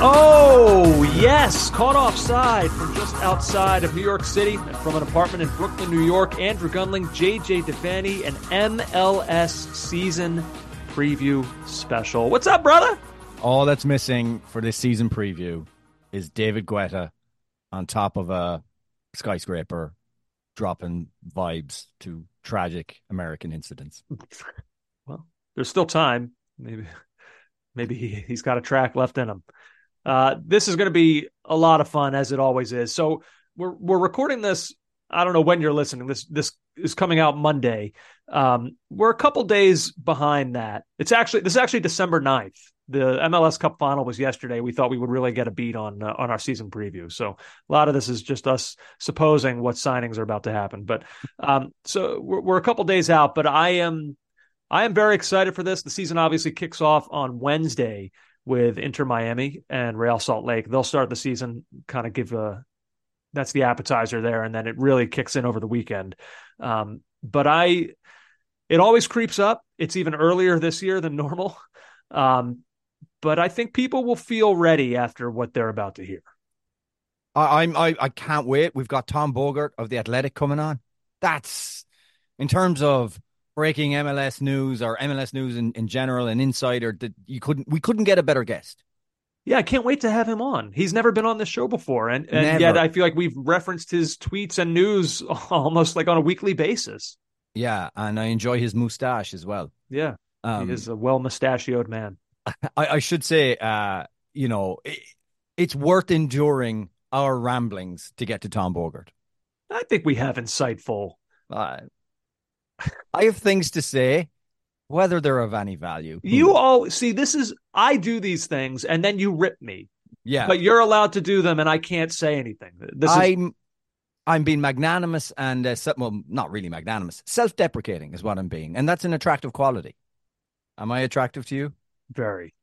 Oh, yes. Caught offside from just outside of New York City and from an apartment in Brooklyn, New York. Andrew Gunling, JJ Devaney, an MLS season preview special. What's up, brother? All that's missing for this season preview is David Guetta on top of a skyscraper dropping vibes to tragic American incidents. Well, there's still time. Maybe maybe he, he's got a track left in him. Uh, this is going to be a lot of fun as it always is. So we're we're recording this. I don't know when you're listening. This this is coming out Monday. Um, we're a couple days behind that. It's actually this is actually December 9th. The MLS Cup final was yesterday. We thought we would really get a beat on uh, on our season preview. So a lot of this is just us supposing what signings are about to happen. But um, so we're, we're a couple days out. But I am I am very excited for this. The season obviously kicks off on Wednesday with Inter Miami and Real Salt Lake. They'll start the season, kind of give a that's the appetizer there, and then it really kicks in over the weekend. Um, but I, it always creeps up. It's even earlier this year than normal. Um, but I think people will feel ready after what they're about to hear. I, I'm I, I can't wait. We've got Tom Bogert of the Athletic coming on. That's in terms of breaking MLS news or MLS news in, in general, and insider that you couldn't we couldn't get a better guest. Yeah, I can't wait to have him on. He's never been on this show before, and, and yet I feel like we've referenced his tweets and news almost like on a weekly basis. Yeah, and I enjoy his mustache as well. Yeah, Um, he is a well mustachioed man. I, I should say, uh, you know, it, it's worth enduring our ramblings to get to Tom Bogert. I think we have insightful. Uh, I have things to say, whether they're of any value. You all see this is I do these things and then you rip me, yeah, but you're allowed to do them and I can't say anything. This is I'm, I'm being magnanimous and uh, well, not really magnanimous. Self-deprecating is what I'm being, and that's an attractive quality. Am I attractive to you? very.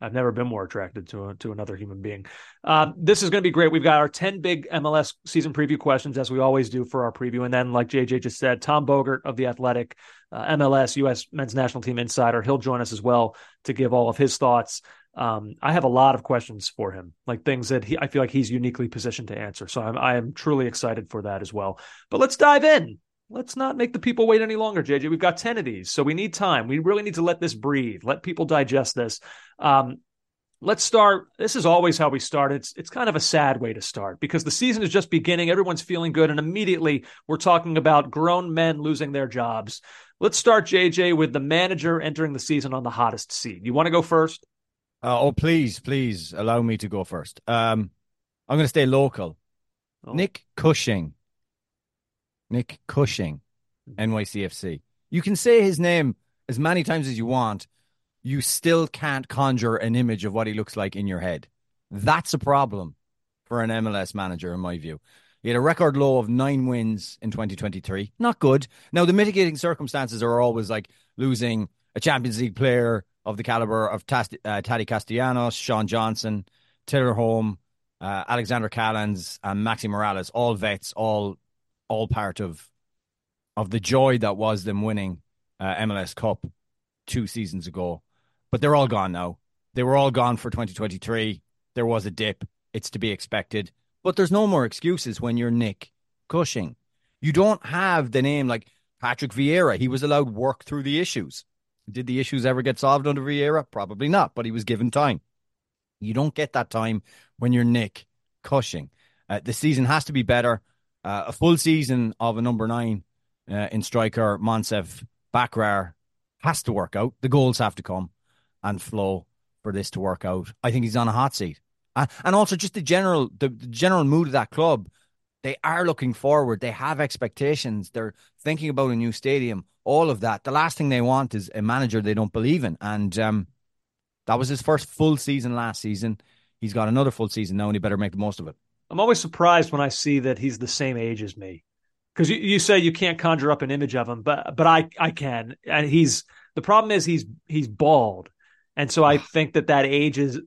I've never been more attracted to a, to another human being. Um, this is going to be great. We've got our ten big MLS season preview questions, as we always do for our preview, and then, like JJ just said, Tom Bogert of the Athletic, uh, MLS U.S. Men's National Team insider, he'll join us as well to give all of his thoughts. Um, I have a lot of questions for him, like things that he, I feel like he's uniquely positioned to answer. So I'm I am truly excited for that as well. But let's dive in. Let's not make the people wait any longer, JJ. We've got 10 of these, so we need time. We really need to let this breathe, let people digest this. Um, let's start. This is always how we start. It's it's kind of a sad way to start because the season is just beginning. Everyone's feeling good, and immediately we're talking about grown men losing their jobs. Let's start, JJ, with the manager entering the season on the hottest seat. You want to go first? Uh, oh, please, please allow me to go first. Um, I'm going to stay local. Oh. Nick Cushing. Nick Cushing, NYCFC. You can say his name as many times as you want. You still can't conjure an image of what he looks like in your head. That's a problem for an MLS manager, in my view. He had a record low of nine wins in 2023. Not good. Now, the mitigating circumstances are always like losing a Champions League player of the caliber of Tast- uh, Taty Castellanos, Sean Johnson, Tinnerholm, uh, Alexander Callens, and Maxi Moralez, all vets, all all part of of the joy that was them winning uh, MLS Cup two seasons ago. But they're all gone now. They were all gone for 2023. There was a dip. It's to be expected. But there's no more excuses when you're Nick Cushing. You don't have the name like Patrick Vieira. He was allowed work through the issues. Did the issues ever get solved under Vieira? Probably not, but he was given time. You don't get that time when you're Nick Cushing. Uh, the season has to be better. Uh, a full season of a number nine uh, in striker Moncef Bakrar has to work out. The goals have to come and flow for this to work out. I think he's on a hot seat, uh, and also just the general the, the general mood of that club. They are looking forward. They have expectations. They're thinking about a new stadium. All of that. The last thing they want is a manager they don't believe in, and um, that was his first full season last season. He's got another full season now, and he better make the most of it. I'm always surprised when I see that he's the same age as me. Because you, you say you can't conjure up an image of him, but but I I can, and he's the problem is he's he's bald, and so I think that that age is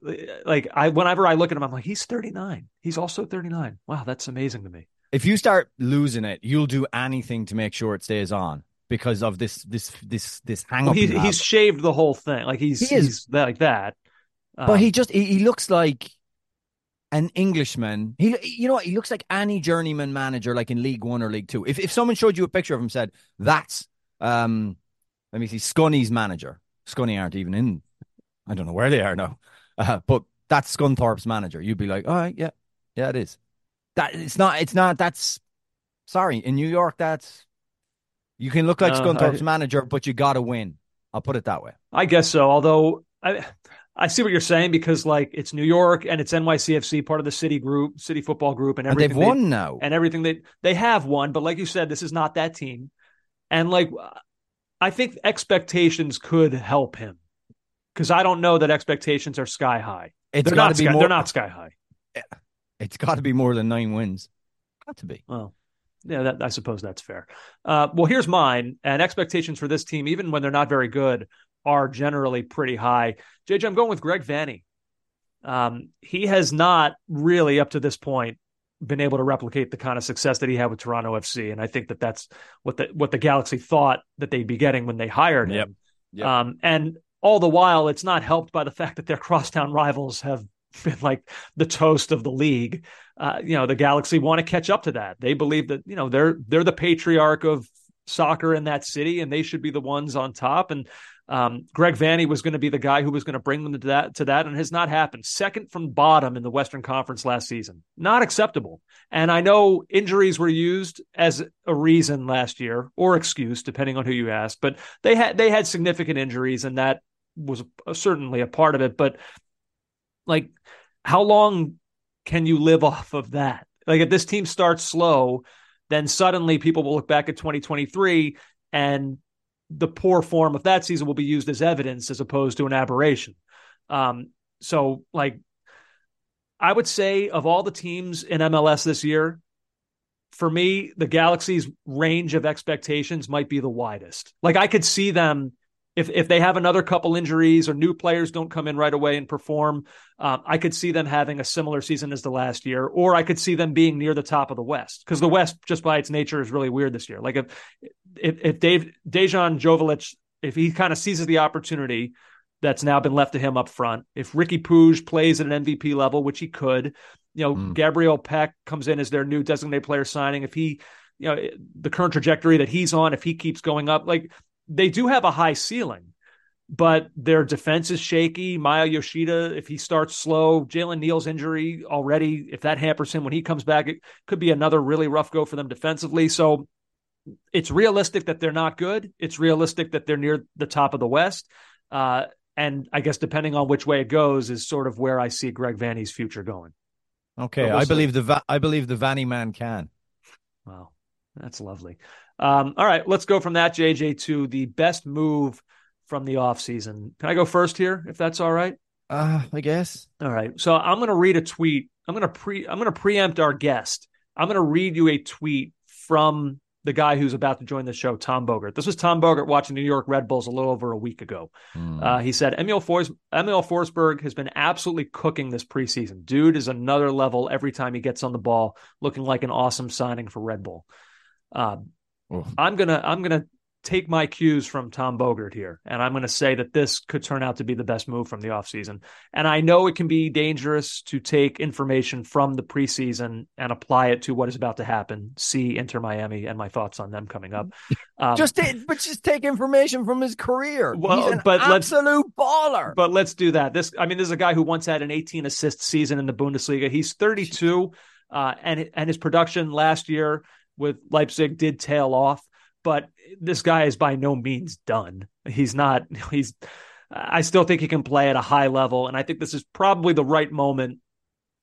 like I whenever I look at him, I'm like he's 39. He's also 39. Wow, that's amazing to me. If you start losing it, you'll do anything to make sure it stays on because of this this this this hang. Well, he, he's shaved the whole thing, like he's He is. he's like that. but Um, he just he, he looks like an Englishman. He you know what? He looks like any journeyman manager like in League One or League Two. If if someone showed you a picture of him, said that's um, let me see, Scunny's manager. Scunny aren't even in. I don't know where they are now, uh, but that's Scunthorpe's manager. You'd be like, all right, yeah, yeah, it is. That it's not. It's not. That's sorry in New York. That's you can look like No, Scunthorpe's I- manager, but you got to win. I'll put it that way. I guess so. Although I, I see what you're saying because like it's New York and it's NYCFC, part of the city group, city football group, and And they've everything. they- won now. and everything that they have won. But like you said, this is not that team. And like, I think expectations could help him because I don't know that expectations are sky high. It's they're got not. to be Sky, more. They're not sky high. It's got to be more than nine wins. Got to be. Well, yeah, that, I suppose that's fair. Uh, well, here's mine. And expectations for this team, even when they're not very good, are generally pretty high. JJ, I'm going with Greg Vanney. Um, he has not really, up to this point, been able to replicate the kind of success that he had with Toronto FC, and I think that that's what the what the Galaxy thought that they'd be getting when they hired him. Yep. Yep. Um, and all the while, it's not helped by the fact that their crosstown rivals have been like the toast of the league. Uh, you know, the Galaxy want to catch up to that. They believe that you know they're they're the patriarch of soccer in that city, and they should be the ones on top. And um, Greg Vanney was going to be the guy who was going to bring them to that to that, and has not happened. Second from bottom in the Western Conference last season, not acceptable. And I know injuries were used as a reason last year or excuse, depending on who you ask. But they had they had significant injuries, and that was certainly a part of it. But like, how long can you live off of that? Like, if this team starts slow, then suddenly people will look back at 2023 and the poor form of that season will be used as evidence as opposed to an aberration. Um, so, like, I would say of all the teams in MLS this year, for me, the Galaxy's range of expectations might be the widest. Like, I could see them if if they have another couple injuries or new players don't come in right away and perform, um, I could see them having a similar season as the last year, or I could see them being near the top of the West because the West, just by its nature, is really weird this year. Like if if, if Dave Dejan Joveljić, if he kind of seizes the opportunity that's now been left to him up front, if Riqui Puig plays at an MVP level, which he could, you know, Mm. Gabriel Pec comes in as their new designated player signing. If he, you know, the current trajectory that he's on, if he keeps going up, like they do have a high ceiling, but their defense is shaky. Maya Yoshida, if he starts slow, Jalen Neal's injury already, if that hampers him when he comes back, it could be another really rough go for them defensively. So it's realistic that they're not good. It's realistic that they're near the top of the West. Uh, and I guess depending on which way it goes is sort of where I see Greg Vanney's future going. Okay, we'll I see. believe the Va- I believe the Vanney man can. Wow, that's lovely. Um, all right, let's go from that, JJ, to the best move from the offseason. Can I go first here, if that's all right? Uh, I guess. All right. So I'm going to read a tweet. I'm going to pre I'm going to preempt our guest I'm going to read you a tweet from the guy who's about to join the show, Tom Bogert. This was Tom Bogert watching New York Red Bulls a little over a week ago. Hmm. Uh, he said, Emil, Fors- Emil Forsberg has been absolutely cooking this preseason. Dude is another level every time he gets on the ball, looking like an awesome signing for Red Bull. Um, I'm gonna I'm gonna take my cues from Tom Bogert here, and I'm gonna say that this could turn out to be the best move from the offseason. And I know it can be dangerous to take information from the preseason and apply it to what is about to happen. See Inter Miami and my thoughts on them coming up. Um, just ta- but just take information from his career. Well, He's an but let's- absolute baller. but let's do that. This, I mean, this is a guy who once had an 18 assist season in the Bundesliga. He's 32, uh, and and his production last year with Leipzig did tail off. But this guy is by no means done. He's not. He's. I still think he can play at a high level, and I think this is probably the right moment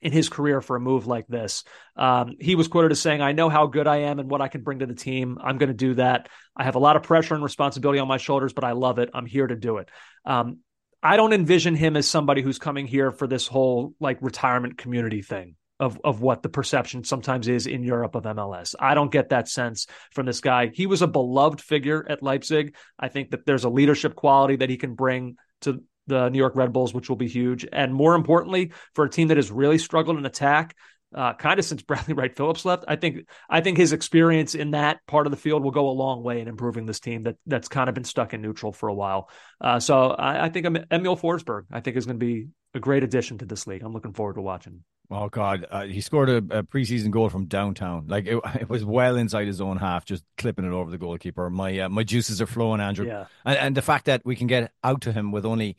in his career for a move like this. Um, he was quoted as saying, I know how good I am and what I can bring to the team. I'm going to do that. I have a lot of pressure and responsibility on my shoulders, but I love it. I'm here to do it. Um, I don't envision him as somebody who's coming here for this whole like retirement community thing of of what the perception sometimes is in Europe of MLS. I don't get that sense from this guy. He was a beloved figure at Leipzig. I think that there's a leadership quality that he can bring to the New York Red Bulls, which will be huge. And more importantly, for a team that has really struggled in attack, uh, kind of since Bradley Wright Phillips left, I think I think his experience in that part of the field will go a long way in improving this team that that's kind of been stuck in neutral for a while. Uh, so I, I think Emil Forsberg, I think, is going to be a great addition to this league. I'm looking forward to watching. Oh God, uh, he scored a, a preseason goal from downtown. Like it, it was well inside his own half, just clipping it over the goalkeeper. My uh, my juices are flowing, Andrew. Yeah. And, and the fact that we can get out to him with only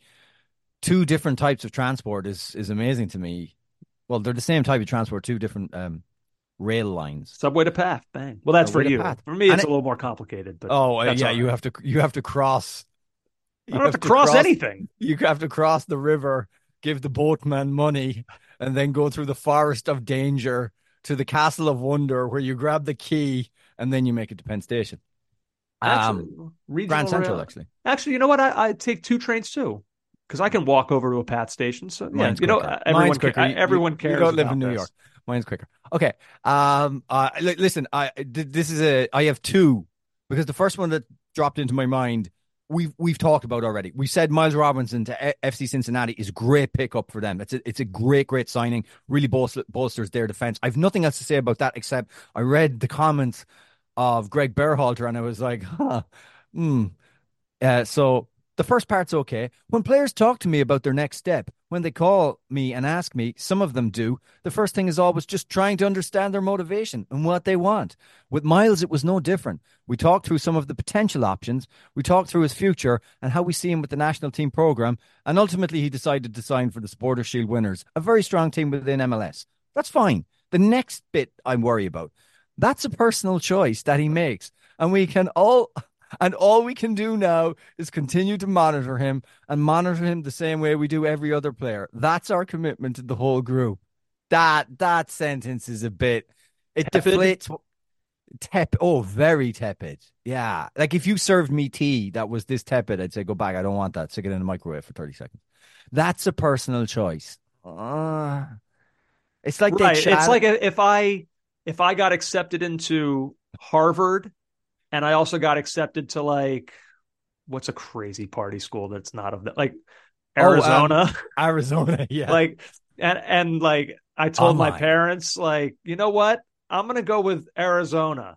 two different types of transport is is amazing to me. Well, they're the same type of transport, two different um, rail lines. Subway to path, bang. Well, that's Subway for you. path. For me, it's And a it- little more complicated. But Oh uh, yeah, all you have to you have to cross. I don't have to cross, anything. You have to cross the river, give the boatman money, and then go through the forest of danger to the castle of wonder, where you grab the key and then you make it to Penn Station. Actually, Um, Grand Central, rail- actually. Actually, you know what? I, I take two trains too because I can walk over to a path station. So yeah, Mine's you know, quicker. everyone Mine's ca- quicker. Everyone cares. You don't live in New this. York. Mine's quicker. Okay. Um. Uh. li- listen. I. th- This is a. I have two because the first one that dropped into my mind. We've we've talked about already. We said Miles Robinson to FC Cincinnati is great pickup for them. It's a it's a great great signing. Really bolsters, bolsters their defense. I've nothing else to say about that except I read the comments of Greg Berhalter and I was like, huh, hmm. Uh, so the first part's okay. When players talk to me about their next step, when they call me and ask me, some of them do, the first thing is always just trying to understand their motivation and what they want. With Miles, it was no different. We talked through some of the potential options, we talked through his future and how we see him with the national team program, and ultimately he decided to sign for the Supporter Shield winners, a very strong team within MLS. That's fine. The next bit I worry about, that's a personal choice that he makes. And we can all and all we can do now is continue to monitor him and monitor him the same way we do every other player. That's our commitment to the whole group. That that sentence is a bit it Tepid? deflates tep oh very tepid. Yeah. Like if you served me tea that was this tepid, I'd say go back. I don't want that. Stick it in the microwave for 30 seconds. That's a personal choice. Uh, it's like they right. It's like if I if I got accepted into Harvard, and I also got accepted to like what's a crazy party school that's not of that like Oh, um, Arizona, Arizona. Yeah. like and and like I told my parents like you know what I'm gonna go with Arizona.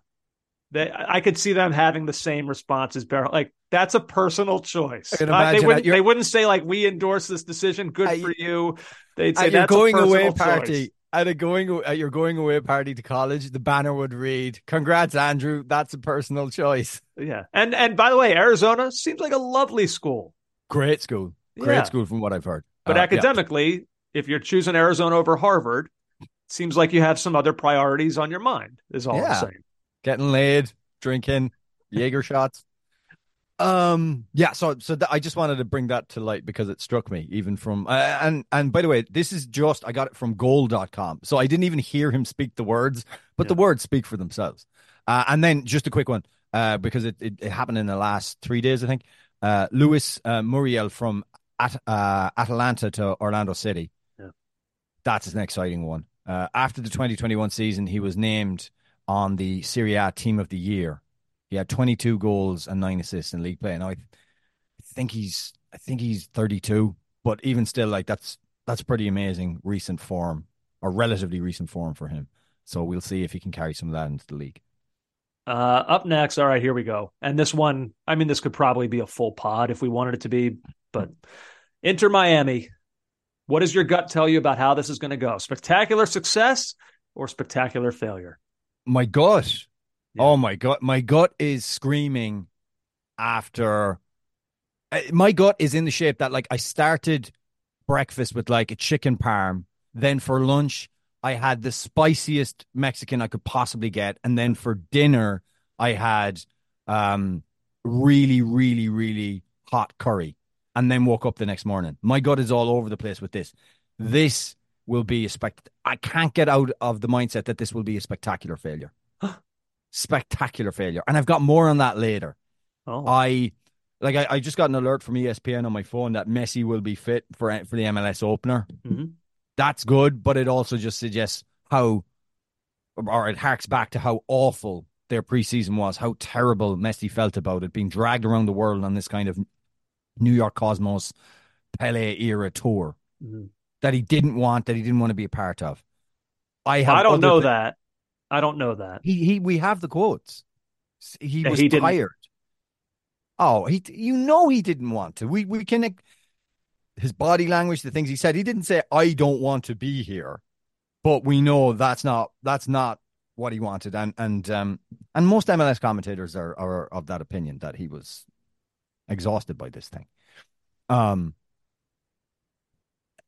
They I could see them having the same response as Barrel. Like that's a personal choice. Uh, they wouldn't they wouldn't say like we endorse this decision. Good for you. They'd say that's a going away personal party choice. At a going at your going away party to college the banner would read congrats andrew that's a personal choice Yeah, and and by the way, Arizona seems like a lovely school, great school great Yeah. school from what i've heard but Uh, yeah. academically, if you're choosing Arizona over Harvard, seems like you have some other priorities on your mind. Is all Yeah. I'm saying. getting laid drinking jaeger shots um yeah so so th- i just wanted to bring that to light because it struck me even from uh, and and by the way this is just i got it from goal.com so i didn't even hear him speak the words but the words speak for themselves. Uh, and then just a quick one uh because it, it, it happened in the last three days i think. Uh Luis uh, muriel from At, uh, atalanta to orlando city. Yeah. that's an exciting one. Uh, after the 2021 season, he was named on the Serie A Team of the Year. He had 22 goals and nine assists in league play. And I think he's I think he's 32, but even still, like that's that's pretty amazing recent form or relatively recent form for him. So we'll see if he can carry some of that into the league. Uh, up next, all right, here we go. And this one, I mean, this could probably be a full pod if we wanted it to be, but Inter Miami. What does your gut tell you about how this is going to go? Spectacular success or spectacular failure? My gut. Yeah. Oh my god, My gut is screaming after. My gut is in the shape that like I started breakfast with like a chicken parm. Then for lunch, I had the spiciest Mexican I could possibly get, and then for dinner I had um really, really, really hot curry, and then woke up the next morning. My gut is all over the place with this. This will be a spect. I can't get out of the mindset that this will be a spectacular failure. Spectacular failure, and I've got more on that later. Oh. I like I, I, just got an alert from ESPN on my phone that Messi will be fit for for the MLS opener. Mm-hmm that's good, but it also just suggests how, or it harks back to how awful their preseason was, how terrible Messi felt about it, being dragged around the world on this kind of New York Cosmos Pele era tour mm-hmm. that he didn't want, that he didn't want to be a part of. I I don't know th- that. I don't know that. He he. We have the quotes. He was he tired. Oh, he. You know he didn't want to. We we can his body language, the things he said. He didn't say, "I don't want to be here," but we know that's not that's not what he wanted. And and um and most MLS commentators are are of that opinion that he was exhausted by this thing. Um,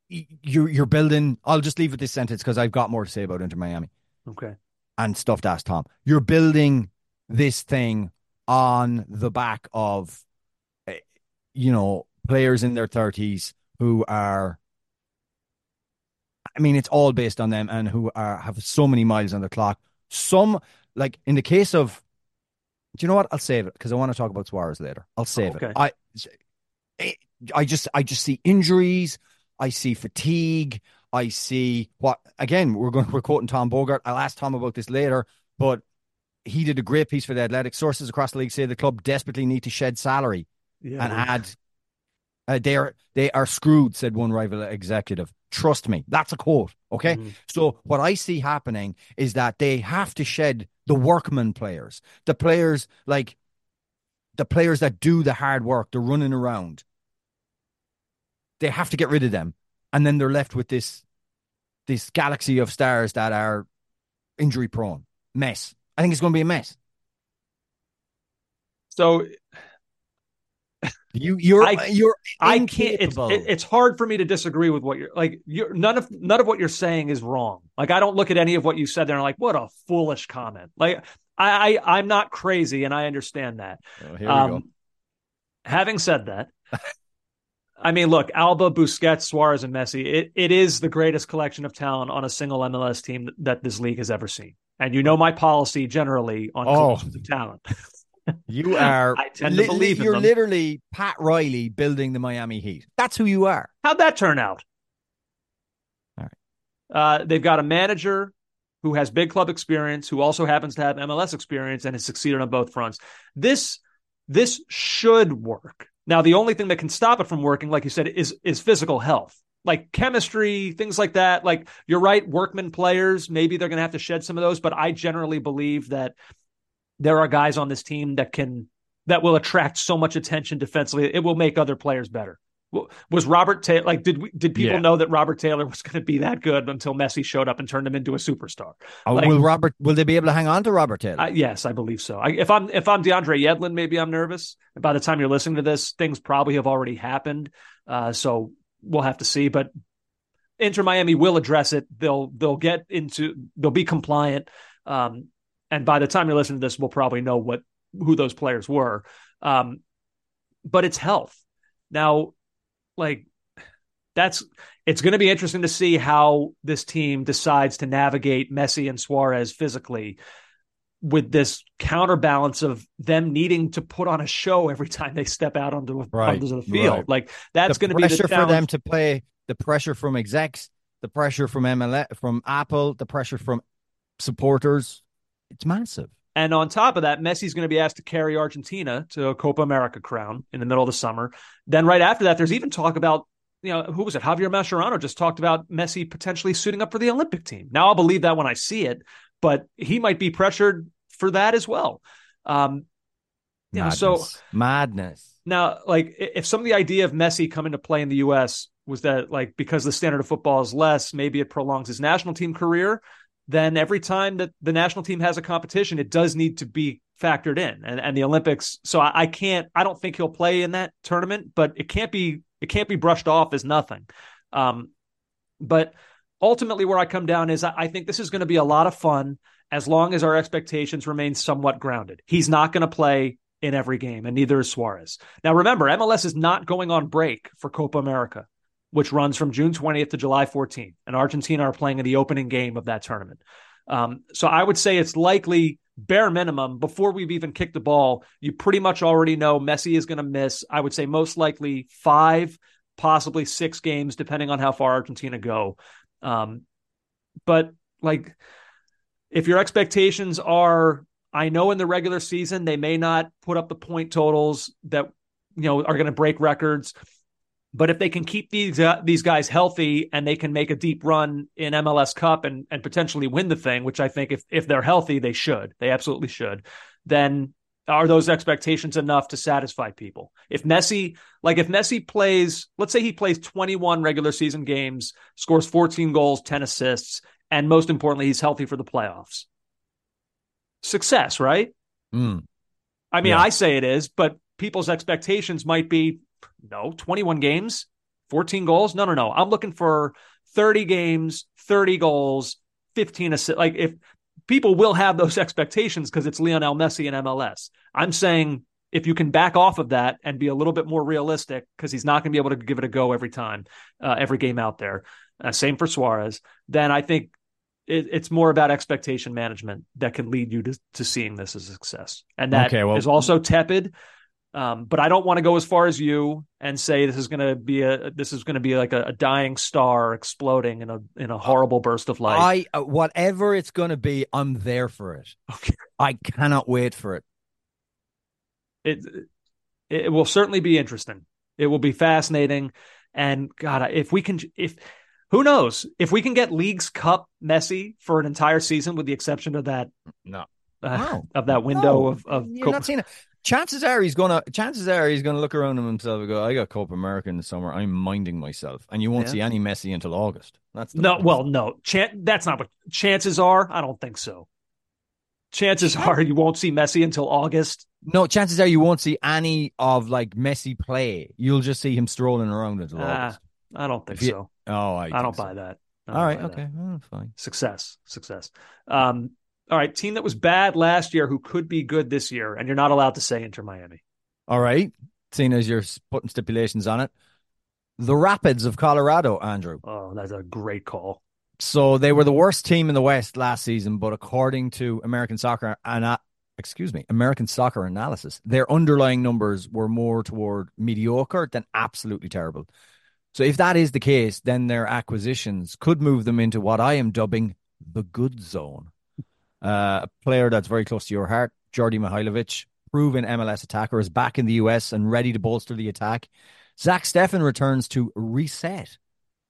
you're you're building. I'll just leave with this sentence because I've got more to say about Inter Miami. Okay. And stuff to ask Tom. You're building this thing on the back of, eh, you know, players in their thirties who are I mean, it's all based on them and who are have so many miles on the clock. Some like in the case of do you know what? I'll save it because I want to talk about Suarez later. I'll save okay. it. I I just I just see injuries, I see fatigue, I see what again, we're going we're quoting Tom Bogert. I'll ask Tom about this later, but he did a great piece for the Athletic. Sources across the league say the club desperately need to shed salary yeah, and add uh, they are they are screwed," said one rival executive. Trust me, that's a quote. Okay, mm-hmm. so what I see happening is that they have to shed the workman players, the players like the players that do the hard work, the running around. They have to get rid of them, and then they're left with this this galaxy of stars that are injury prone. Mess. I think it's going to be a mess. So you you're I, you're I can't. It's, it's hard for me to disagree with what you're like. You're none of none of what you're saying is wrong. Like I don't look at any of what you said there and like what a foolish comment. Like I, I am not crazy and I understand that. Oh, here um, we go. Having said that. I mean, look, Alba, Busquets, Suarez, and Messi. It it is the greatest collection of talent on a single MLS team that, this league has ever seen. And you know my policy generally on oh. collections of talent. You are. I tend to believe you're them. literally Pat Riley building the Miami Heat. That's who you are. How'd that turn out? All right. Uh, they've got a manager who has big club experience, who also happens to have MLS experience, and has succeeded on both fronts. This this should work. Now, the only thing that can stop it from working, like you said, is is physical health like chemistry, things like that. Like you're right, workman players, maybe they're going to have to shed some of those, but I generally believe that there are guys on this team that can that will attract so much attention defensively. It will make other players better. Was Robert Taylor like? Did we, did people yeah. know that Robert Taylor was going to be that good until Messi showed up and turned him into a superstar? Oh, like, will Robert? Will they be able to hang on to Robert Taylor? I, yes, I believe so. I, if I'm if I'm DeAndre Yedlin, maybe I'm nervous. By the time you're listening to this, things probably have already happened. Uh, so we'll have to see. But Inter Miami will address it. They'll they'll get into they'll be compliant. Um, and by the time you're listening to this, we'll probably know what who those players were. Um, but it's health. Now, like that's it's going to be interesting to see how this team decides to navigate Messi and Suarez physically with this counterbalance of them needing to put on a show every time they step out onto, right, onto the field. Right. Like that's going to be the pressure for them to play the pressure from execs the pressure from MLS, from Apple, the pressure from supporters. It's massive. And on top of that, Messi's going to be asked to carry Argentina to a Copa America crown in the middle of the summer. Then right after that, there's even talk about, you know, who was it? Javier Mascherano just talked about Messi potentially suiting up for the Olympic team. Now I'll believe that when I see it, but he might be pressured for that as well. Um, you know, so madness. Now, like if some of the idea of Messi coming to play in the U.S. was that like because the standard of football is less, maybe it prolongs his national team career. Then every time that the national team has a competition, it does need to be factored in, and and the Olympics. So I, I can't. I don't think he'll play in that tournament, but it can't be. It can't be brushed off as nothing. Um, but ultimately, where I come down is I, I think this is going to be a lot of fun as long as our expectations remain somewhat grounded. He's not going to play in every game, and neither is Suarez. Now, remember, MLS is not going on break for Copa America, which runs from June 20th to July 14th, and Argentina are playing in the opening game of that tournament. Um, so I would say it's likely, bare minimum, before we've even kicked the ball, you pretty much already know Messi is going to miss, I would say, most likely five, possibly six games, depending on how far Argentina go. Um, but like, if your expectations are I know in the regular season they may not put up the point totals that you know are going to break records, but if they can keep these uh, these guys healthy and they can make a deep run in MLS Cup and and potentially win the thing, which I think if if they're healthy they should, they absolutely should, then are those expectations enough to satisfy people? If Messi, like if Messi plays, let's say he plays 21 regular season games, scores 14 goals, 10 assists, and most importantly, he's healthy for the playoffs success, right? Mm. I mean, Yeah. I say it is, but people's expectations might be no, 21 games, 14 goals. No, no, no. I'm looking for 30 games, 30 goals, 15 assists. Like if people will have those expectations because it's Lionel Messi and MLS. I'm saying if you can back off of that and be a little bit more realistic, because he's not going to be able to give it a go every time, uh, every game out there. Uh, same for Suarez. Then I think it, it's more about expectation management that can lead you to, to seeing this as a success. And that is Okay, well- also tepid. Um, but I don't want to go as far as you and say this is going to be a this is going to be like a, a dying star exploding in a in a horrible burst of light. I uh, whatever it's going to be, I'm there for it. Okay. I cannot wait for it. it it will certainly be interesting. It will be fascinating, and God, if we can, if who knows, if we can get League's Cup Messi for an entire season, with the exception of that No. uh, No. of that window No, of of you're Copa- not seeing it. Chances are he's gonna. Chances are he's gonna look around him himself and go, "I got Copa America in the summer. I'm minding myself." And you won't Yeah. see any Messi until August. That's no, point. well, no, Chan- that's not what chances are. I don't think so. Chances are you won't see Messi until August. no. Chances are you won't see any of like Messi play. You'll just see him strolling around until Ah, August. I don't think you- so. Oh, I, I, don't so. buy that. I All right, okay, well, fine. Success, success. Um, all right, team that was bad last year who could be good this year, and you're not allowed to say Inter Miami. All right. Seeing as you're putting stipulations on it, the Rapids of Colorado, Andrew. Oh, that's a great call. So they were the worst team in the West last season, but according to American Soccer and excuse me, American Soccer Analysis, their underlying numbers were more toward mediocre than absolutely terrible. So if that is the case, then their acquisitions could move them into what I am dubbing the good zone. Uh, a player that's very close to your heart, Djordje Mihailovic, proven MLS attacker, is back in the US and ready to bolster the attack. Zack Steffen returns to reset.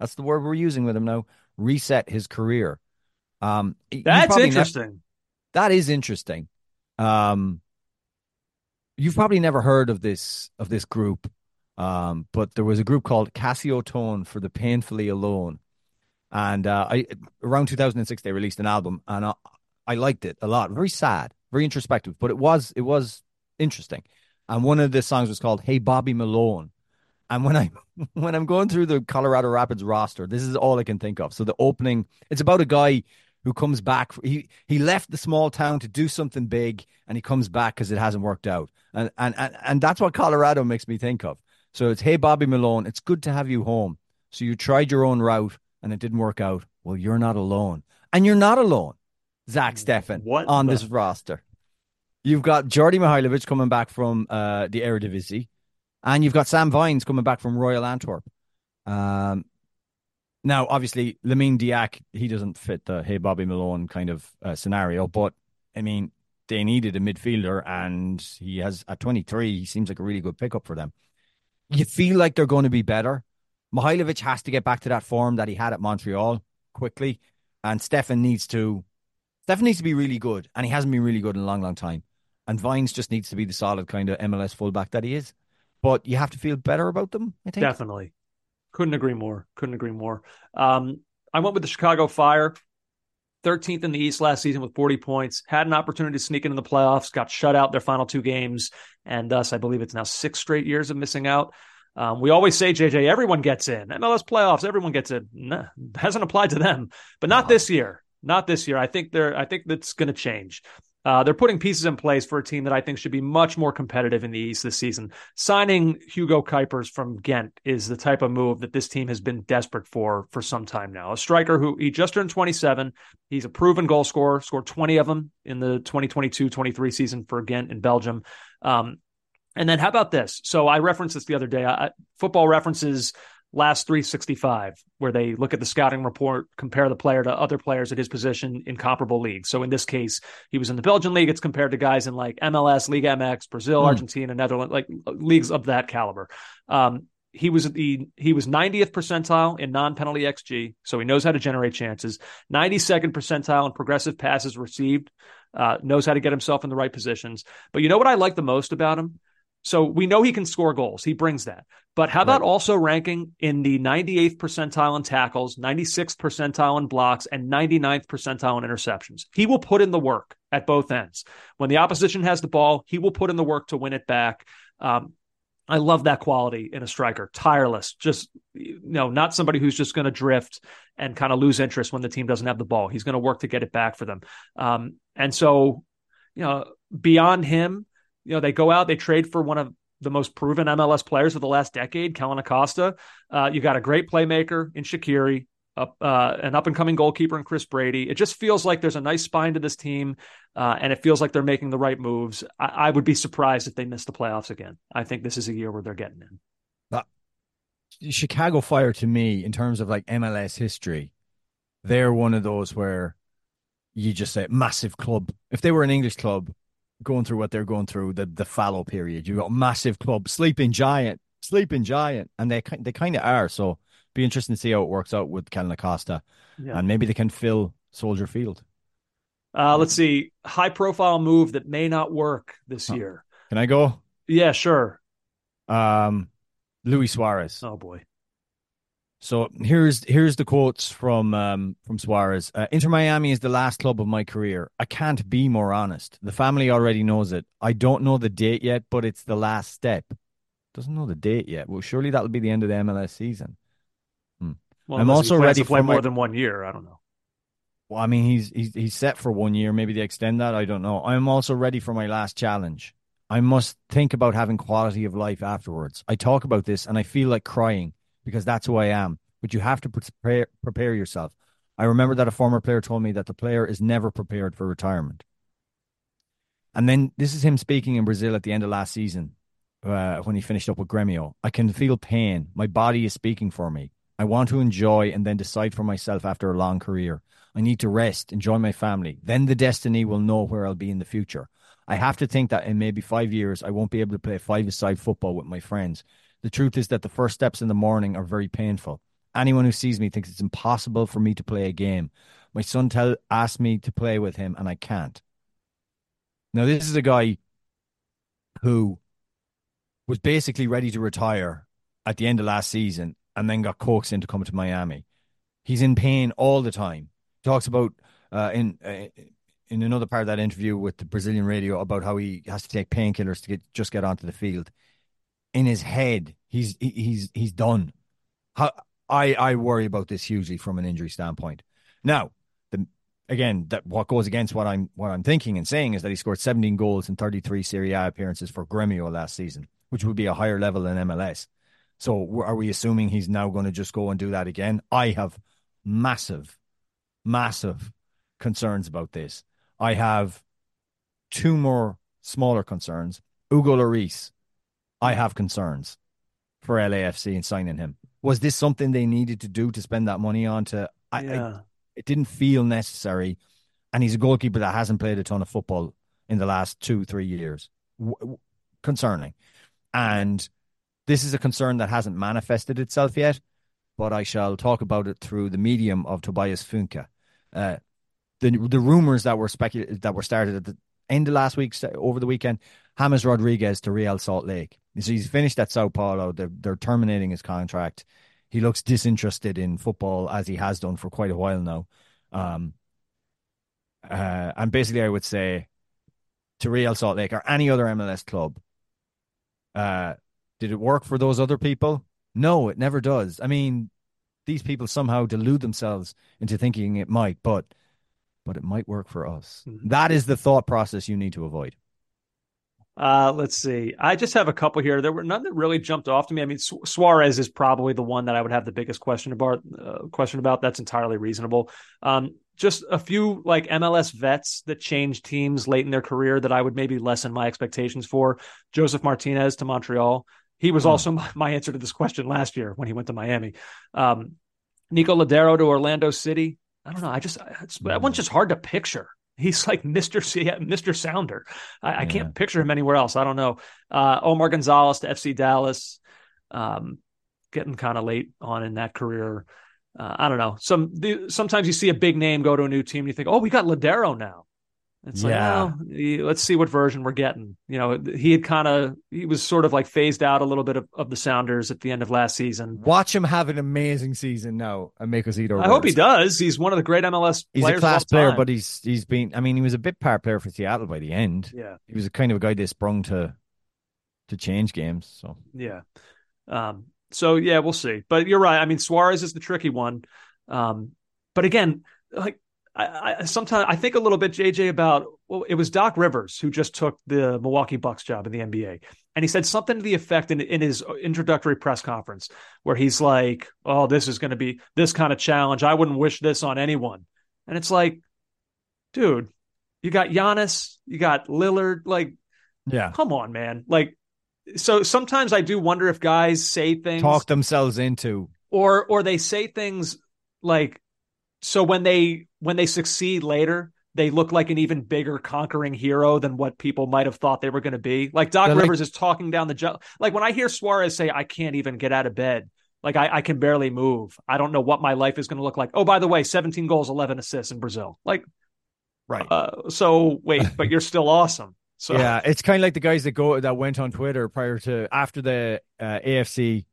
That's the word we're using with him now. Reset his career. Um, That's interesting. that is interesting. Um, you've probably never heard of this of this group, um, but there was a group called Casiotone for the Painfully Alone, and uh, I around 2006 they released an album, and I, I liked it a lot. Very sad, very introspective, but it was it was interesting. And one of the songs was called "Hey Bobby Malone." And when I when I'm going through the Colorado Rapids roster, this is all I can think of. So the opening, it's about a guy who comes back. He he left the small town to do something big, and he comes back because it hasn't worked out. And, and and and that's what Colorado makes me think of. So it's hey Bobby Malone, it's good to have you home. So you tried your own route and it didn't work out. Well, you're not alone, and you're not alone. Zack Steffen What on the- this roster. You've got Djordje Mihailovic coming back from uh, the Eredivisie, and you've got Sam Vines coming back from Royal Antwerp. Um, Now, obviously, Lamine Diak, he doesn't fit the hey Bobby Malone kind of uh, scenario, but I mean, they needed a midfielder, and he has at 23, he seems like a really good pickup for them. You feel like they're going to be better. Mihailovic has to get back to that form that he had at Montreal quickly, and Steffen needs to Steffen needs to be really good, and he hasn't been really good in a long, long time. And Vines just needs to be the solid kind of MLS fullback that he is. But you have to feel better about them, I think. Definitely. Couldn't agree more. Couldn't agree more. Um, I went with the Chicago Fire, 13th in the East last season with 40 points. Had an opportunity to sneak into the playoffs, got shut out their final two games, and thus I believe it's now six straight years of missing out. Um, we always say, JJ, everyone gets in. MLS playoffs, everyone gets in. Nah, hasn't applied to them, but not this year. Not this year. I think they're. I think that's going to change. Uh, they're putting pieces in place for a team that I think should be much more competitive in the East this season. Signing Hugo Cuypers from Ghent is the type of move that this team has been desperate for for some time now. A striker who he just turned 27. He's a proven goal scorer, scored 20 of them in the 2022-23 season for Ghent in Belgium. Um, and then how about this? So I referenced this the other day. I, football references last 365 where they look at the scouting report compare the player to other players at his position in comparable leagues. So in this case he was in the belgian league. It's compared to guys in like mls league mx brazil mm. argentina netherlands like leagues of that caliber. Um, he was the he was 90th percentile in non-penalty xg so he knows how to generate chances. 92nd percentile in progressive passes received uh, knows how to get himself in the right positions. But you know what i like the most about him so we know he can score goals. He brings that. But how about right. also ranking in the 98th percentile in tackles, 96th percentile in blocks, and 99th percentile in interceptions? He will put in the work at both ends. When the opposition has the ball, he will put in the work to win it back. Um, I love that quality in a striker. Tireless, just you know, not somebody who's just going to drift and kind of lose interest when the team doesn't have the ball. He's going to work to get it back for them. Um, and so, you know, beyond him, you know, they go out, they trade for one of the most proven MLS players of the last decade, Kellyn Acosta. Uh, you got a great playmaker in Shaqiri, uh, an up and coming goalkeeper in Chris Brady. It just feels like there's a nice spine to this team, uh, and it feels like they're making the right moves. I, I, would be surprised if they miss the playoffs again. I think this is a year where they're getting in. Uh, Chicago Fire, to me, in terms of like MLS history, they're one of those where you just say massive club. If they were an English club, going through what they're going through, the the fallow period. You've got massive club, sleeping giant, sleeping giant, and they they kind of are. So be interesting to see how it works out with Kellyn Acosta, yeah. and maybe they can fill Soldier Field. Uh, let's see, high profile move that may not work this year. Can I go? Yeah, sure. Um, Luis Suarez. Oh boy. So here's here's the quotes from um, from Suarez. Uh, Inter Miami is the last club of my career. I can't be more honest. The family already knows it. I don't know the date yet, but it's the last step. Doesn't know the date yet. Well, surely that'll be the end of the MLS season. Hmm. Well, I'm also ready to play more my... than one year. I don't know. Well, I mean, he's he's he's set for one year. Maybe they extend that. I don't know. I'm also ready for my last challenge. I must think about having quality of life afterwards. I talk about this and I feel like crying because that's who I am. But you have to prepare prepare yourself. I remember that a former player told me that the player is never prepared for retirement. And then this is him speaking in Brazil at the end of last season uh, when he finished up with Gremio. I can feel pain. My body is speaking for me. I want to enjoy and then decide for myself after a long career. I need to rest, enjoy my family. Then the destiny will know where I'll be in the future. I have to think that in maybe five years, I won't be able to play five a side football with my friends the truth is that the first steps in the morning are very painful. Anyone who sees me thinks it's impossible for me to play a game. My son tell asked me to play with him, and I can't. Now, this is a guy who was basically ready to retire at the end of last season and then got coaxed into coming to Miami. He's in pain all the time. Talks about uh, in uh, in another part of that interview with the Brazilian radio about how he has to take painkillers to get just get onto the field in his head, he's he's he's done. How, I I worry about this hugely from an injury standpoint. Now, the again that what goes against what I'm what I'm thinking and saying is that he scored 17 goals in 33 Serie A appearances for Gremio last season, which would be a higher level than MLS. So are we assuming he's now going to just go and do that again? I have massive, massive concerns about this. I have two more smaller concerns. Hugo Lloris I have concerns for LAFC in signing him. Was this something they needed to do to spend that money on? To I, Yeah. I, it didn't feel necessary, and he's a goalkeeper that hasn't played a ton of football in the last two three years. W- w- concerning, and this is a concern that hasn't manifested itself yet. But I shall talk about it through the medium of Tobias Funke. Uh, the the rumors that were speculated that were started at the end of last week over the weekend. James Rodriguez to Real Salt Lake. So he's finished at Sao Paulo. They're they're terminating his contract. He looks disinterested in football as he has done for quite a while now. Um, uh, and basically, I would say to Real Salt Lake or any other MLS club. Uh, did it work for those other people? No, it never does. I mean, these people somehow delude themselves into thinking it might, but but it might work for us. Mhm. That is the thought process you need to avoid. Uh, let's see. I just have a couple here. There were none that really jumped off to me. I mean, Su- Suarez is probably the one that I would have the biggest question about. Uh, question about. That's entirely reasonable. Um, just a few like MLS vets that changed teams late in their career that I would maybe lessen my expectations for. Josef Martinez to Montreal. He was Hmm. also my, my answer to this question last year when he went to Miami. Um, Nico Lodeiro to Orlando City. I don't know. I just it's, that one's just hard to picture. He's like Mr. C- Mr. Sounder. I, I can't picture him anywhere else. I don't know. Uh, Omar Gonzalez to FC Dallas, um, getting kind of late on in that career. Uh, I don't know. Some the, sometimes you see a big name go to a new team, and you think, oh, we got Lodeiro now. It's Yeah. like, well, let's see what version we're getting. You know, he had kind of he was sort of like phased out a little bit of, of the Sounders at the end of last season. Watch him have an amazing season now and make us eat our I hope he does. He's one of the great MLS players. He's a class player, but he's he's been. I mean, he was a bit part player for Seattle by the end. yeah, He was a kind of a guy they sprung to to change games. So Yeah. Um, so yeah, we'll see. But you're right. I mean, Suarez is the tricky one. Um, but again, like I, I sometimes I think a little bit, JJ, about well, it was Doc Rivers who just took the Milwaukee Bucks job in the NBA, and he said something to the effect in in his introductory press conference where he's like, "Oh, this is going to be this kind of challenge. I wouldn't wish this on anyone." And it's like, dude, you got Giannis, you got Lillard, like yeah, come on, man. Like, so sometimes I do wonder if guys say things talk themselves into. or or they say things like so when they when they succeed later, they look like an even bigger conquering hero than what people might have thought they were going to be. Like Doc They're like- Rivers is talking down the jo- like when I hear Suarez say, "I can't even get out of bed." Like I, I can barely move. I don't know what my life is going to look like. Oh, by the way, 17 goals, 11 assists in Brazil. Like, Right. uh, so wait, but you're still awesome. So yeah, it's kind of like the guys that go that went on Twitter prior to after the uh, AFC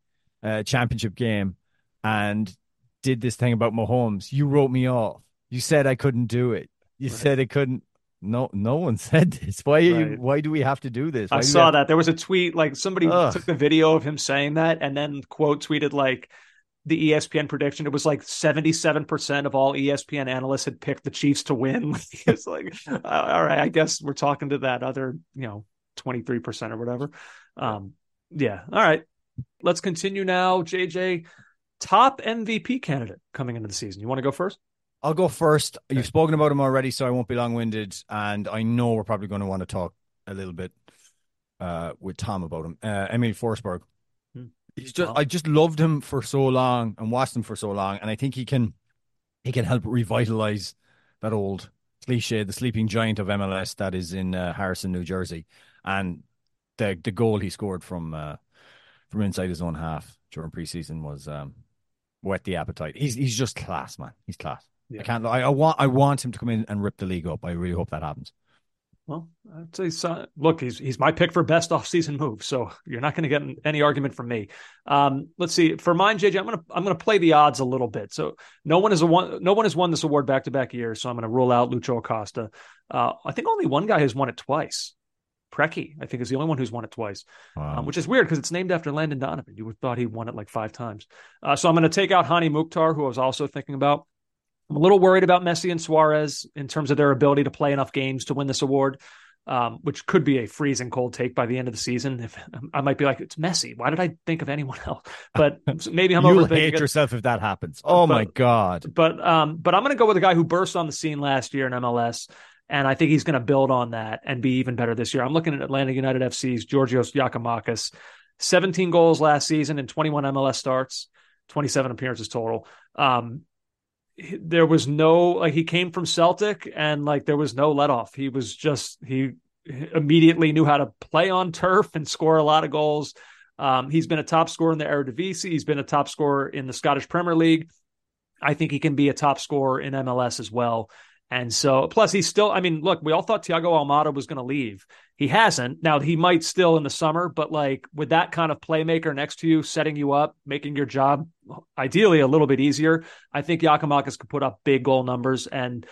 uh, championship game and did this thing about Mahomes. You wrote me off. You said I couldn't do it. You Right. said I couldn't. No, no one said this. Why? Are you, why do we have to do this? Why I do saw have- that. There was a tweet like somebody Ugh. took the video of him saying that and then quote tweeted like the ESPN prediction. It was like 77% of all ESPN analysts had picked the Chiefs to win. it's like, uh, all right, I guess we're talking to that other, you know, 23% or whatever. Um, yeah. All right. Let's continue now. JJ, top MVP candidate coming into the season. You want to go first? I'll go first. You've spoken about him already, so I won't be long winded. And I know we're probably going to want to talk a little bit uh, with Tom about him. Uh, Emil Forsberg. Hmm. He's just Wow. I just loved him for so long and watched him for so long, and I think he can he can help revitalize that old cliche, the sleeping giant of MLS that is in uh, Harrison, New Jersey, and the the goal he scored from uh, from inside his own half during preseason was um, whet the appetite. He's he's just class, man. He's class. Yeah. I can't. I, I want. I want him to come in and rip the league up. I really hope that happens. Well, I'd say so. Look, he's he's my pick for best offseason move, so you're not going to get any argument from me. Um, let's see. For mine, JJ, I'm gonna I'm gonna play the odds a little bit. So no one is a one no one has won this award back to back years, so I'm gonna rule out Lucho Acosta. Uh, I think only one guy has won it twice. Preki, I think, is the only one who's won it twice, Wow. um, which is weird because it's named after Landon Donovan. You would thought he won it like five times. Uh, so I'm going to take out Hany Mukhtar, who I was also thinking about. I'm a little worried about Messi and Suarez in terms of their ability to play enough games to win this award, um, which could be a freezing cold take by the end of the season. If I might be like, it's Messi. Why did I think of anyone else? But maybe I'm You'll hate yourself if that happens. Oh But- my god. But um, but I'm going to go with a guy who burst on the scene last year in MLS, and I think he's going to build on that and be even better this year. I'm looking at Atlanta United FC's Georgios Giakoumakis, 17 goals last season and 21 MLS starts. 27 appearances total. Um, there was no like he came from Celtic and like there was no let off. He was just he immediately knew how to play on turf and score a lot of goals. Um, he's been a top scorer in the Eredivisie. He's been a top scorer in the Scottish Premier League. I think he can be a top scorer in MLS as well. And so, plus, he's still, I mean, look, we all thought Thiago Almada was going to leave. He hasn't. Now, he might still in the summer, but like with that kind of playmaker next to you, setting you up, making your job ideally a little bit easier, I think Giakoumakis could put up big goal numbers. And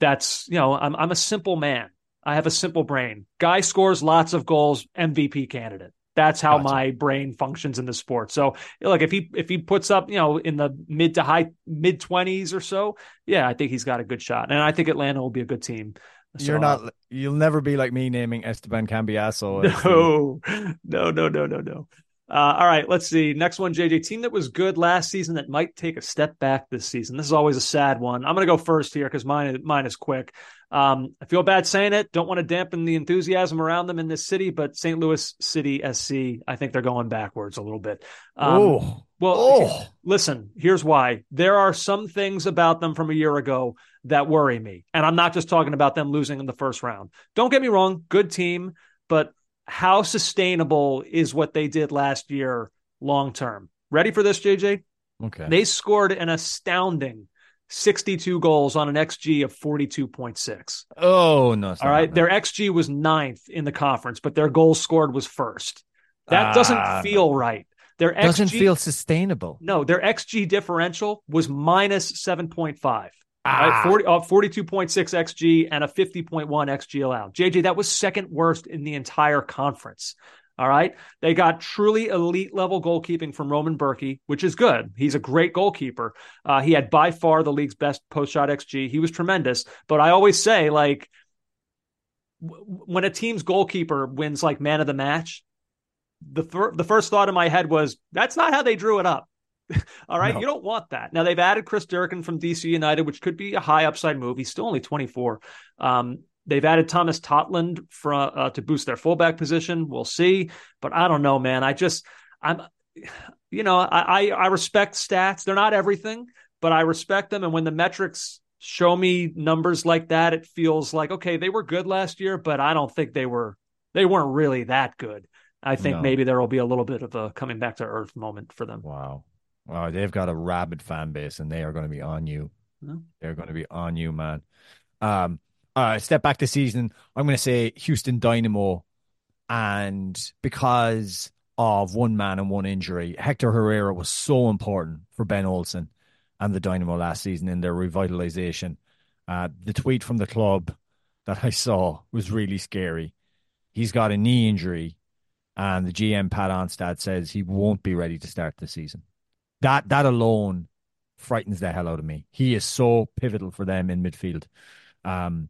that's, you know, I'm, I'm a simple man. I have a simple brain. Guy scores lots of goals, MVP candidate. That's how gotcha. my brain functions in the sport. So, look, if he if he puts up, you know, in the mid to high mid twenties or so, yeah, I think he's got a good shot, and I think Atlanta will be a good team. So, You're not. You'll never be like me naming Esteban Cambiasso. No, no, no, no, no, no. Uh, all right, let's see. Next one, JJ. Team that was good last season that might take a step back this season. This is always a sad one. I'm going to go first here because mine mine is quick. Um, I feel bad saying it. Don't want to dampen the enthusiasm around them in this city, but St. Louis City SC, I think they're going backwards a little bit. Um, oh, well, oh. listen. Here's why. There are some things about them from a year ago that worry me, and I'm not just talking about them losing in the first round. Don't get me wrong. Good team, but how sustainable is what they did last year long term? Ready for this, JJ? Okay. They scored an astounding 62 goals on an XG of 42.6. Oh, no. All right. Their XG was ninth in the conference, but their goals scored was first. That doesn't ah, feel right. Their XG, doesn't feel sustainable. No, their XG differential was minus 7.5. Ah. Right? 40, uh, 42.6 XG and a 50.1 XG allowed. JJ, that was second worst in the entire conference. All right. They got truly elite level goalkeeping from Roman Bürki, which is good. He's a great goalkeeper. Uh, he had by far the league's best post shot XG. He was tremendous. But I always say, like, w- when a team's goalkeeper wins like man of the match, the, fir- the first thought in my head was, that's not how they drew it up. All right. No. You don't want that. Now they've added Chris Durkin from DC United, which could be a high upside move. He's still only 24. Um, they've added Tomas Totland for, uh, to boost their fullback position. We'll see. But I don't know, man. I just, I'm, you know, I, I, I respect stats. They're not everything, but I respect them. And when the metrics show me numbers like that, it feels like, okay, they were good last year, but I don't think they were, they weren't really that good. I think no. maybe there will be a little bit of a coming back to earth moment for them. Wow. Wow, they've got a rabid fan base, and they are going to be on you. They're going to be on you, man. Um, right, step back the season. I'm going to say Houston Dynamo, and because of one man and one injury, Hector Herrera was so important for Ben Olsen and the Dynamo last season in their revitalization. Uh, the tweet from the club that I saw was really scary. He's got a knee injury, and the GM Pat Onstad says he won't be ready to start the season. That that alone frightens the hell out of me. He is so pivotal for them in midfield. Um,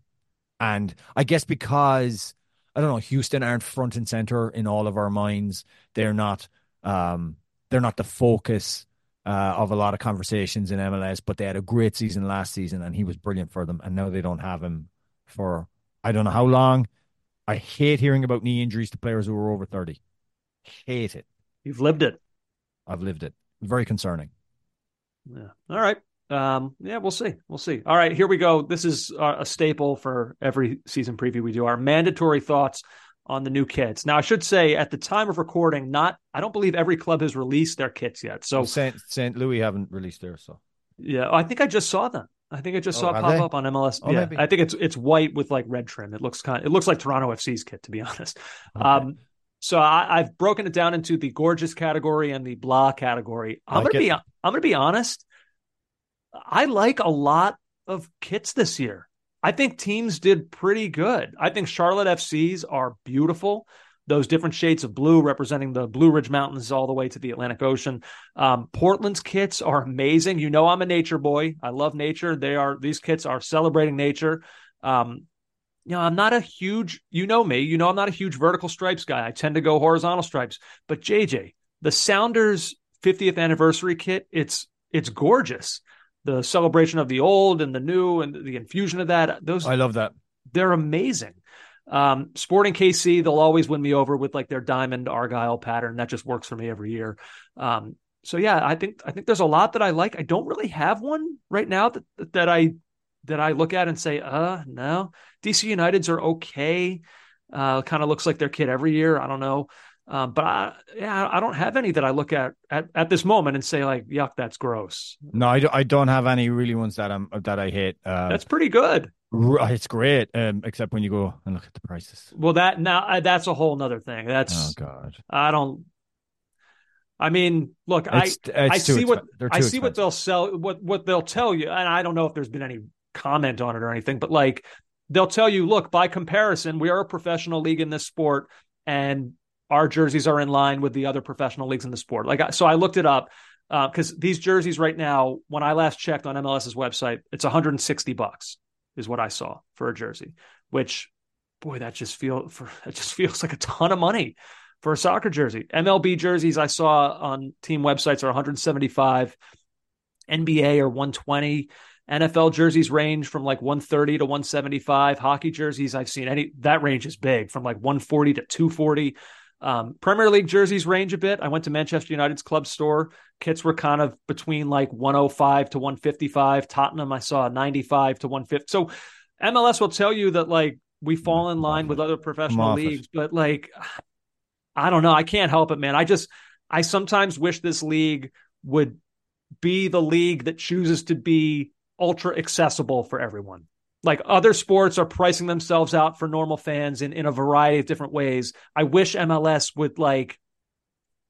and I guess because I don't know, Houston aren't front and center in all of our minds. They're not um, they're not the focus uh, of a lot of conversations in MLS, but they had a great season last season and he was brilliant for them. And now they don't have him for I don't know how long. I hate hearing about knee injuries to players who are over 30. Hate it. You've lived it. I've lived it very concerning. Yeah. All right. Um, yeah, we'll see. We'll see. All right, here we go. This is a staple for every season preview we do. Our mandatory thoughts on the new kits. Now, I should say at the time of recording, not I don't believe every club has released their kits yet. So Saint Saint Louis haven't released theirs. So yeah, I think I just saw them. I think I just oh, saw it pop they? up on MLS. Oh, yeah, maybe. I think it's it's white with like red trim. It looks kind. Of, it looks like Toronto FC's kit, to be honest. Okay. Um, so I, have broken it down into the gorgeous category and the blah category. I'm like gonna it. be I'm gonna be honest. I like a lot of kits this year. I think teams did pretty good. I think Charlotte FCs are beautiful. Those different shades of blue representing the Blue Ridge Mountains all the way to the Atlantic Ocean. Um, Portland's kits are amazing. You know, I'm a nature boy. I love nature. They are these kits are celebrating nature. Um, you know, I'm not a huge, you know me, you know, I'm not a huge vertical stripes guy. I tend to go horizontal stripes. But JJ, the Sounders 50th anniversary kit, it's it's gorgeous. The celebration of the old and the new and the infusion of that. Those I love that. They're amazing. Um, Sporting KC, they'll always win me over with like their diamond argyle pattern. That just works for me every year. Um, so yeah, I think I think there's a lot that I like. I don't really have one right now that that I that I look at and say, uh, no. DC Uniteds are okay. Uh, kind of looks like their kid every year. I don't know. Um, but I, yeah, I don't have any that I look at, at at this moment and say like, yuck, that's gross. No, I, do, I don't have any really ones that I'm that I hate. Uh, that's pretty good. It's great, um, except when you go and look at the prices. Well, that now that's a whole nother thing. That's oh god, I don't. I mean, look, it's, I it's I see what I see expensive. what they'll sell, what what they'll tell you, and I don't know if there's been any comment on it or anything, but like they'll tell you, look, by comparison, we are a professional league in this sport, and our jerseys are in line with the other professional leagues in the sport. Like, so I looked it up because uh, these jerseys right now, when I last checked on MLS's website, it's 160 bucks is what I saw for a jersey. Which, boy, that just feel for it just feels like a ton of money for a soccer jersey. MLB jerseys I saw on team websites are 175, NBA are 120. NFL jerseys range from like 130 to 175. Hockey jerseys I've seen any that range is big from like 140 to 240. Um, Premier League jerseys range a bit. I went to Manchester United's club store. Kits were kind of between like 105 to 155. Tottenham, I saw 95 to 150. So MLS will tell you that like we fall in line with other professional leagues, but like I don't know. I can't help it, man. I just I sometimes wish this league would be the league that chooses to be ultra accessible for everyone like other sports are pricing themselves out for normal fans in, in a variety of different ways. I wish MLS would like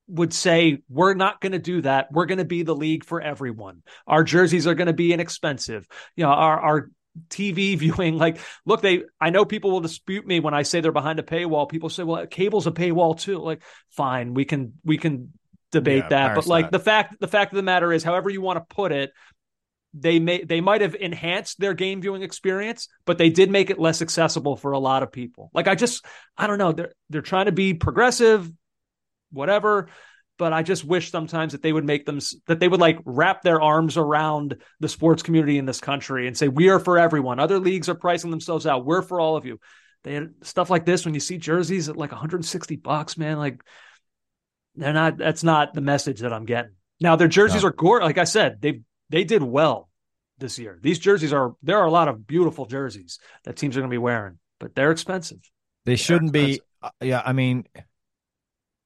would say we're not going to do that. We're going to be the league for everyone. Our jerseys are going to be inexpensive. You know, our our TV viewing like look they I know people will dispute me when I say they're behind a paywall. People say well cable's a paywall too. Like fine, we can we can debate yeah, that. But like that. the fact the fact of the matter is however you want to put it, they may they might have enhanced their game viewing experience, but they did make it less accessible for a lot of people. Like I just I don't know, they're they're trying to be progressive, whatever. But I just wish sometimes that they would make them that they would like wrap their arms around the sports community in this country and say we are for everyone. Other leagues are pricing themselves out. We're for all of you. They had stuff like this when you see jerseys at like 160 bucks, man. Like they're not. That's not the message that I'm getting. Now their jerseys no. are gore. Like I said, they've they did well this year. These jerseys are there are a lot of beautiful jerseys that teams are going to be wearing, but they're expensive. They shouldn't be. Uh, yeah, I mean,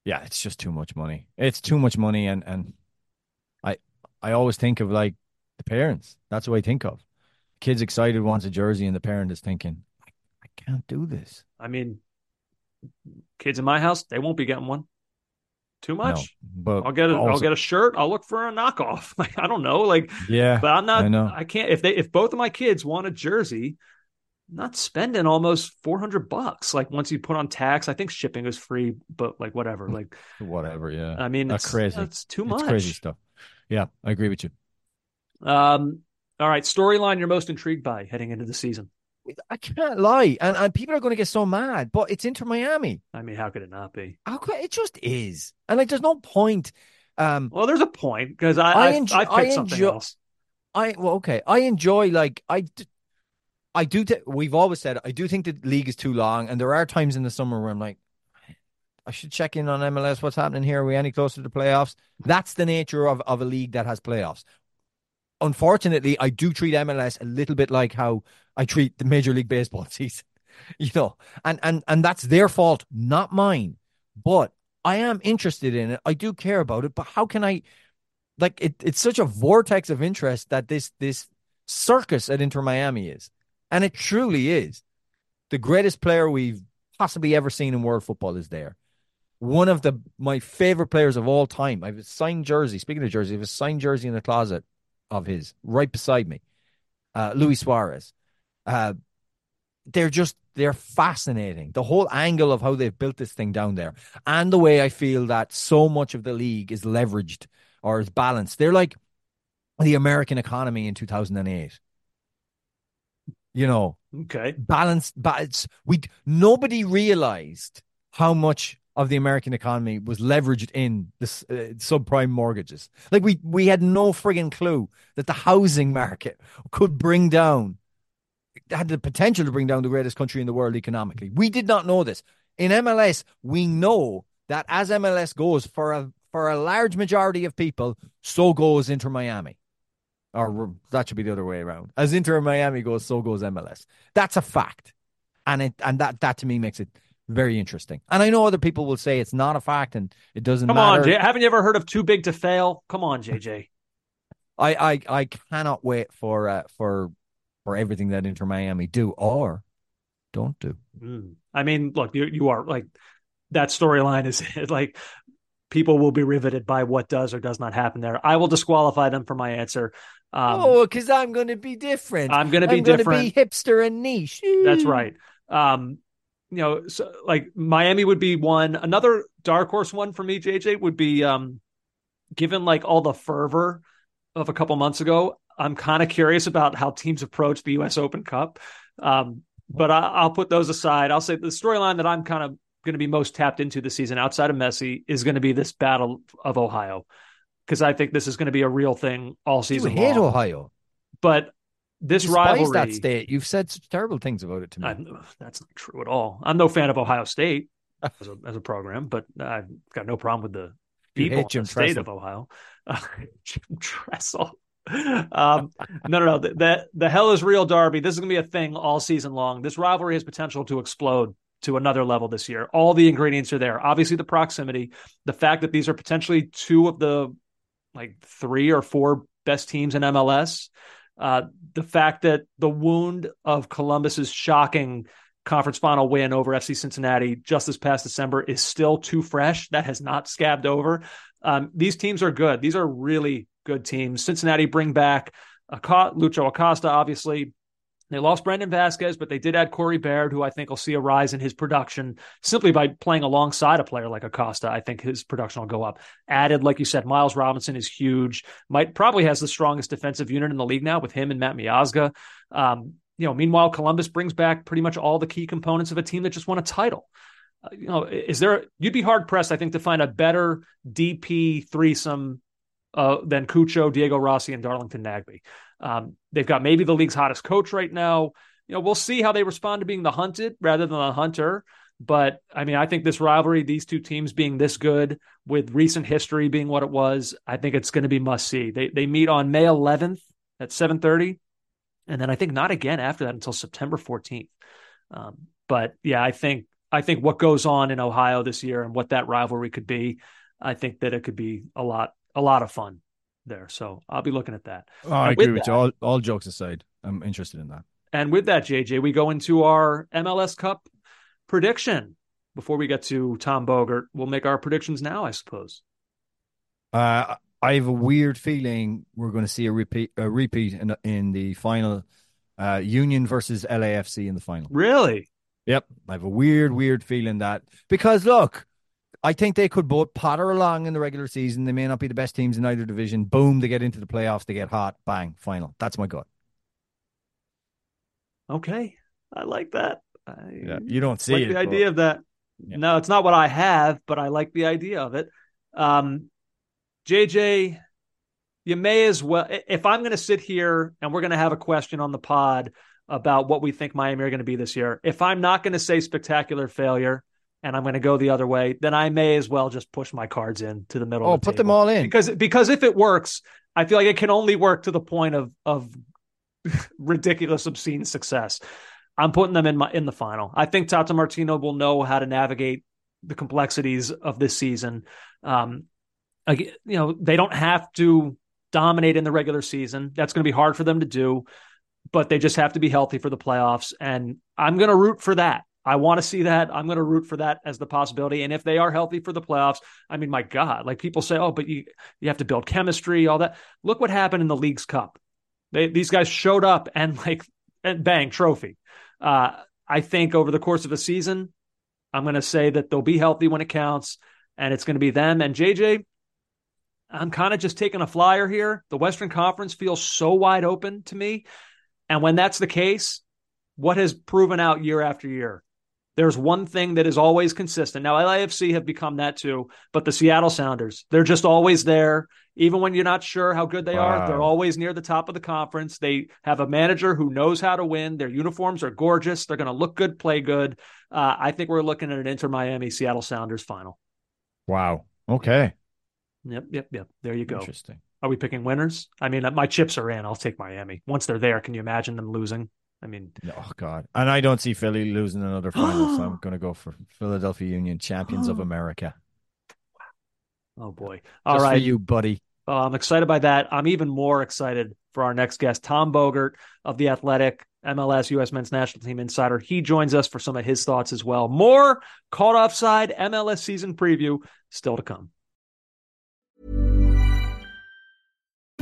yeah, it's just too much money. It's too much money, and and I I always think of like the parents. That's what I think of. Kids excited wants a jersey, and the parent is thinking, I can't do this. I mean, kids in my house, they won't be getting one too much. No, but I'll get a will get a shirt. I'll look for a knockoff. Like I don't know. Like yeah, but I'm not. I, know. I can't. If they if both of my kids want a jersey, I'm not spending almost four hundred bucks. Like once you put on tax, I think shipping is free, but like whatever. Like whatever. Yeah. I mean, that's crazy. That's too much. It's crazy stuff. Yeah, I agree with you. Um. All right. Storyline you're most intrigued by heading into the season. I can't lie, and, and people are going to get so mad, but it's Inter Miami. I mean, how could it not be? How could it just is? And like, there's no point. Um, well, there's a point because I I, enjoy, I, I picked something enjoy, else. I well, okay, I enjoy like I. I do. Th- we've always said I do think the league is too long, and there are times in the summer where I'm like, I should check in on MLS. What's happening here? Are we any closer to the playoffs? That's the nature of, of a league that has playoffs unfortunately, I do treat MLS a little bit like how I treat the Major League Baseball season, you know, and and and that's their fault, not mine. But I am interested in it. I do care about it. But how can I? Like it, it's such a vortex of interest that this this circus at Inter Miami is, and it truly is. The greatest player we've possibly ever seen in world football is there. One of the my favorite players of all time. I have a signed jersey. Speaking of jersey, I have a signed jersey in the closet of his right beside me, uh, Luis Suarez. Uh, they're just they're fascinating. The whole angle of how they've built this thing down there, and the way I feel that so much of the league is leveraged or is balanced. They're like the American economy in two thousand and eight. You know, okay, balanced. But we nobody realized how much of the American economy was leveraged in this uh, subprime mortgages. Like we we had no frigging clue that the housing market could bring down had the potential to bring down the greatest country in the world economically. We did not know this. In MLS, we know that as MLS goes for a for a large majority of people, so goes Inter Miami. Or that should be the other way around. As Inter Miami goes, so goes MLS. That's a fact. And it and that that to me makes it very interesting. And I know other people will say it's not a fact and it doesn't Come matter. on, Jay. Haven't you ever heard of too big to fail? Come on, JJ. I, I I cannot wait for uh, for for everything that Inter Miami do or don't do. Mm. I mean, look, you you are like that storyline is like people will be riveted by what does or does not happen there. I will disqualify them for my answer. Um, oh, because I'm going to be different. I'm going to be I'm gonna different. be hipster and niche. That's right. Um, you know, so, like Miami would be one. Another dark horse one for me, JJ, would be um, given like all the fervor of a couple months ago. I'm kind of curious about how teams approach the U.S. Open Cup. Um, but I, I'll put those aside. I'll say the storyline that I'm kind of going to be most tapped into this season outside of Messi is going to be this battle of Ohio because I think this is going to be a real thing all season. You hate long. Ohio. But this You rivalry, that state. You've said such terrible things about it to me. I'm- that's not true at all. I'm no fan of Ohio State as a, as a program, but I've got no problem with the people in the state Tressel. of Ohio. Uh, Jim Tressel. Um, no, no, no. The, the the hell is real derby. This is going to be a thing all season long. This rivalry has potential to explode to another level this year. All the ingredients are there. Obviously, the proximity, the fact that these are potentially two of the like three or four best teams in MLS. Uh, the fact that the wound of Columbus's shocking conference final win over FC Cincinnati just this past December is still too fresh. That has not scabbed over. Um, these teams are good. These are really good teams. Cincinnati bring back Lucho Acosta, obviously. They lost Brendan Vazquez, but they did add Corey Baird, who I think will see a rise in his production simply by playing alongside a player like Acosta. I think his production will go up. Added, like you said, Miles Robinson is huge. Might probably has the strongest defensive unit in the league now with him and Matt Miazga. Um, you know, meanwhile, Columbus brings back pretty much all the key components of a team that just won a title. Uh, you know, is there? You'd be hard pressed, I think, to find a better DP threesome uh, than Cucho, Diego Rossi, and Darlington Nagbe. Um, they've got maybe the league's hottest coach right now. You know, we'll see how they respond to being the hunted rather than the hunter. But I mean, I think this rivalry, these two teams being this good, with recent history being what it was, I think it's going to be must see. They they meet on May 11th at 7:30, and then I think not again after that until September 14th. Um, but yeah, I think I think what goes on in Ohio this year and what that rivalry could be, I think that it could be a lot a lot of fun there. So I'll be looking at that. Oh, I And with agree with that- you. All, all jokes aside, I'm interested in that. And with that, JJ, we go into our MLS Cup prediction. Before we get to Tom Bogert, we'll make our predictions now, I suppose. Uh, I have a weird feeling we're going to see a repeat, a repeat in, in the final. Uh, Union versus LAFC in the final. Really? Yep, I have a weird, weird feeling that because look, I think they could both potter along in the regular season. They may not be the best teams in either division. Boom, they get into the playoffs, they get hot, bang, final. That's my gut. Okay. I like that. I Yeah, you don't see like it, the but- idea of that. Yeah. No, it's not what I have, but I like the idea of it. Um, JJ, you may as well. If I'm going to sit here and we're going to have a question on the pod about what we think Miami are going to be this year, if I'm not going to say spectacular failure and I'm going to go the other way, then I may as well just push my cards in to the middle. Oh, of the put them all in. because because if it works, I feel like it can only work to the point of of ridiculous, obscene success. I'm putting them in my in the final. I think Tata Martino will know how to navigate the complexities of this season. Um, you know, they don't have to dominate in the regular season. That's going to be hard for them to do, but they just have to be healthy for the playoffs. And I'm going to root for that. I want to see that. I'm going to root for that as the possibility. And if they are healthy for the playoffs, I mean, my God, like people say, oh, but you you have to build chemistry, all that. Look what happened in the League's Cup. They, these guys showed up and like and bang trophy. Uh, I think over the course of a season, I'm going to say that they'll be healthy when it counts, and it's going to be them and JJ. I'm kind of just taking a flyer here. The Western Conference feels so wide open to me, and when that's the case, what has proven out year after year? There's one thing that is always consistent. Now, LAFC have become that too, but the Seattle Sounders, they're just always there. Even when you're not sure how good they are, they're always near the top of the conference. They have a manager who knows how to win. Their uniforms are gorgeous. They're going to look good, play good. Uh, I think we're looking at an Inter Miami Seattle Sounders final. Wow. Okay. Yep, yep, yep. There you go. Interesting. Are we picking winners? I mean, my chips are in. I'll take Miami. Once they're there, can you imagine them losing? I mean, Oh God, and I don't see Philly losing another final, so I'm going to go for Philadelphia Union, champions of America. oh boy. Just All for right. you, buddy. Uh, I'm excited by that. I'm even more excited for our next guest, Tom Bogert of the Athletic, MLS U.S. Men's National Team Insider. He joins us for some of his thoughts as well. More caught offside MLS season preview still to come.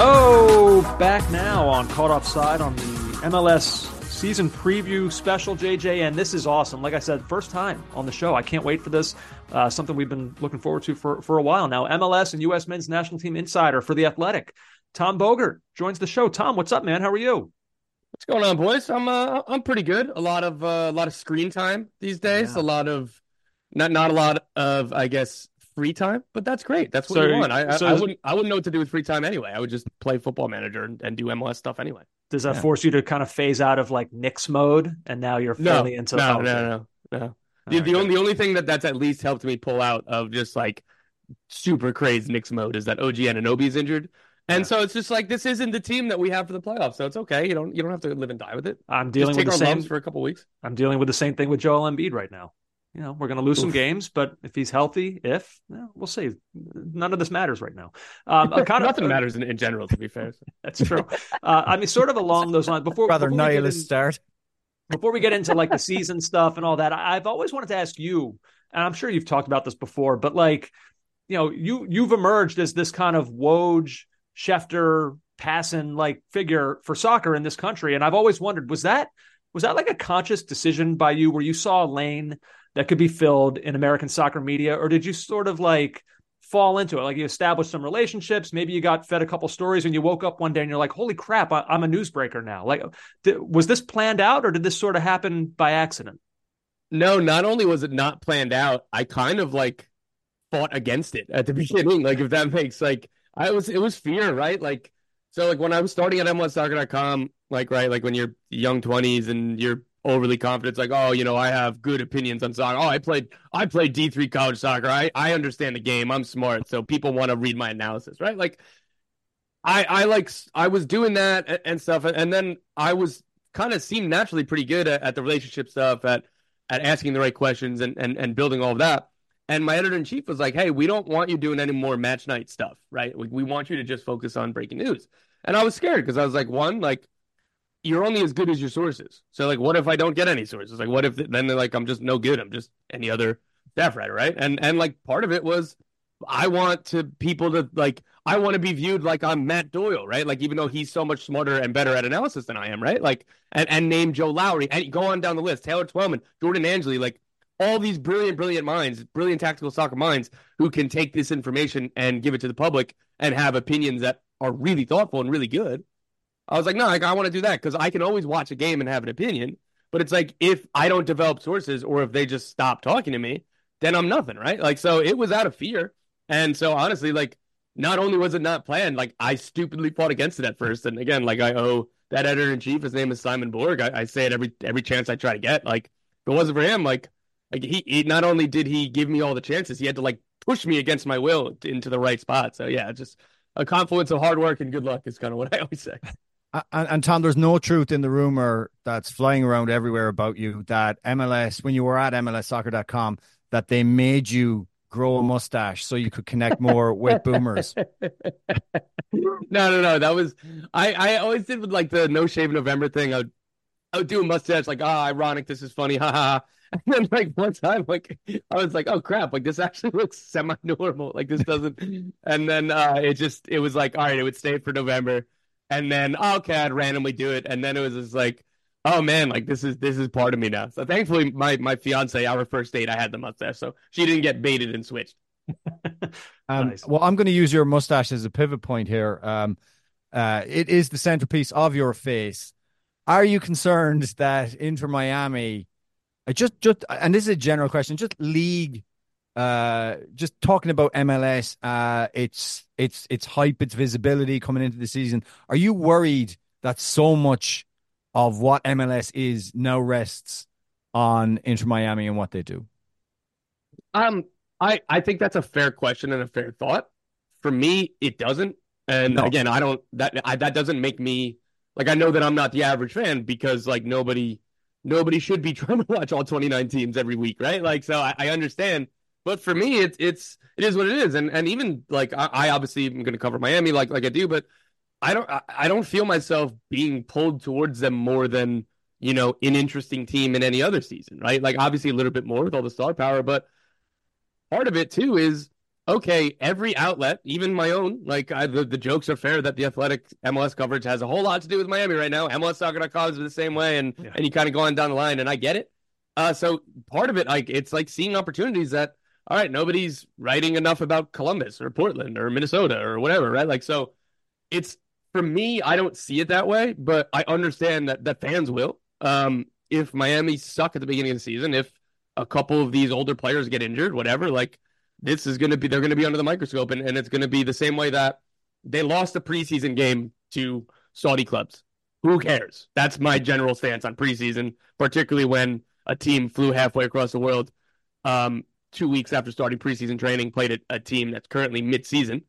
Oh, back now on Caught Offside on the MLS season preview special, JJ. And this is awesome. Like I said, first time on the show. I can't wait for this. Uh, something we've been looking forward to for, for a while now. MLS and U.S. men's national team insider for The Athletic. Tom Bogert joins the show. Tom, what's up, man? How are you? What's going on, boys? I'm uh, I'm pretty good. A lot of uh, a lot of screen time these days. Yeah. A lot of not not a lot of I guess free time, but that's great. That's what So- you want. I, I, so I is- wouldn't I wouldn't know what to do with free time anyway. I would just play Football Manager and, and do MLS stuff anyway. Does that Yeah. force you to kind of phase out of like Knicks mode and now you're No, fully into no, no, no, no. The, right, the good. only the only thing that that's at least helped me pull out of just like super crazy Knicks mode is that OG Anunoby is injured. And Yeah. so it's just like this isn't the team that we have for the playoffs, so it's okay. You don't you don't have to live and die with it. I'm dealing Just with the our same for a couple weeks. I'm dealing with the same thing with Joel Embiid right now. You know, we're going to lose some games, but if he's healthy, if well, we'll see. None of this matters right now. Um, kind of- Nothing matters in, in general, to be fair. That's true. Uh, I mean, sort of along those lines. Before Rather before we, get nihilist in- start. before we get into like the season stuff and all that, I- I've always wanted to ask you, and I'm sure you've talked about this before, but like, you know, you you've emerged as this kind of Woj, Schefter, passing like figure for soccer in this country, and I've always wondered was that was that like a conscious decision by you where you saw a lane that could be filled in American soccer media, or did you sort of like fall into it? Like you established some relationships, maybe you got fed a couple stories, and you woke up one day and you're like, "Holy crap, I, I'm a newsbreaker now!" Like, was this planned out, or did this sort of happen by accident? No, not only was it not planned out, I kind of like fought against it at the beginning. Like, if that makes like, I was, it was fear, right? Like, so like when I was starting at MLSsoccer.com, like, right, like when you're young 20s and you're overly confident, it's like, oh, you know, I have good opinions on soccer. Oh, I played, I played D3 college soccer. I, I understand the game. I'm smart. So people want to read my analysis, right? Like, I, I like, I was doing that and, and stuff. And then I was kind of seemed naturally pretty good at, at the relationship stuff, at, at asking the right questions and, and, and building all of that. And my editor in chief was like, hey, we don't want you doing any more match night stuff, right? We, we want you to just focus on breaking news. And I was scared because I was like, one, like, you're only as good as your sources. So, like, what if I don't get any sources? Like, what if then they're like, I'm just no good. I'm just any other staff writer, right? And and like part of it was I want to people to like I want to be viewed like I'm Matt Doyle, right? Like even though he's so much smarter and better at analysis than I am, right? Like and and name Joe Lowry and go on down the list, Taylor Twellman, Jordan Angeli, like all these brilliant, brilliant minds, brilliant tactical soccer minds who can take this information and give it to the public and have opinions that are really thoughtful and really good. I was like, no, like, I want to do that because I can always watch a game and have an opinion. But it's like if I don't develop sources or if they just stop talking to me, then I'm nothing, right? Like, so it was out of fear. And so honestly, like, not only was it not planned, like I stupidly fought against it at first. And again, like I owe that editor in chief, his name is Simon Borg. I, I say it every every chance I try to get. Like, if it wasn't for him, like, like he, he not only did he give me all the chances, he had to like push me against my will into the right spot. So yeah, just a confluence of hard work and good luck is kind of what I always say. And, and, Tom, there's no truth in the rumor that's flying around everywhere about you that MLS, when you were at MLSsoccer.com, that they made you grow a mustache so you could connect more with boomers. no, no, no. That was I. I always did with like the no shave November thing. I would, I would do a mustache like, ah, oh, ironic. This is funny, ha ha. And then like one time, like I was like, oh crap, like this actually looks semi normal. Like this doesn't. and then uh it just it was like, all right, it would stay for November, and then oh, okay, I'd randomly do it, and then it was just like. Oh man, like this is this is part of me now. So thankfully, my my fiance, our first date, I had the mustache, so she didn't get baited and switched. um, nice. Well, I'm going to use your mustache as a pivot point here. Um, uh, it is the centerpiece of your face. Are you concerned that Inter Miami, uh, just just, and this is a general question, just league, uh, just talking about MLS, uh, its its its hype, its visibility coming into the season. Are you worried that so much of what MLS is now rests on Inter Miami and what they do? Um, I I think that's a fair question and a fair thought. For me, it doesn't. And no. again, I don't that I, that doesn't make me like I know that I'm not the average fan because like nobody nobody should be trying to watch all 29 teams every week, right? Like so I, I understand. But for me, it's it's it is what it is. And and even like I, I obviously am going to cover Miami like like I do, but I don't I don't feel myself being pulled towards them more than you know an interesting team in any other season, right? Like obviously a little bit more with all the star power, but part of it too is okay, every outlet, even my own, like I, the, the jokes are fair that the athletic MLS coverage has a whole lot to do with Miami right now. MLS MLSsoccer.com is the same way, and yeah. and you kind of go on down the line, and I get it. Uh, so part of it, like it's like seeing opportunities that all right, nobody's writing enough about Columbus or Portland or Minnesota or whatever, right? Like so, it's for me, I don't see it that way, but I understand that that fans will. Um, if Miami suck at the beginning of the season, if a couple of these older players get injured, whatever, like this is going to be they're going to be under the microscope and, and it's going to be the same way that they lost a preseason game to Saudi clubs. Who cares? That's my general stance on preseason, particularly when a team flew halfway across the world um, two weeks after starting preseason training, played a, a team that's currently mid-season.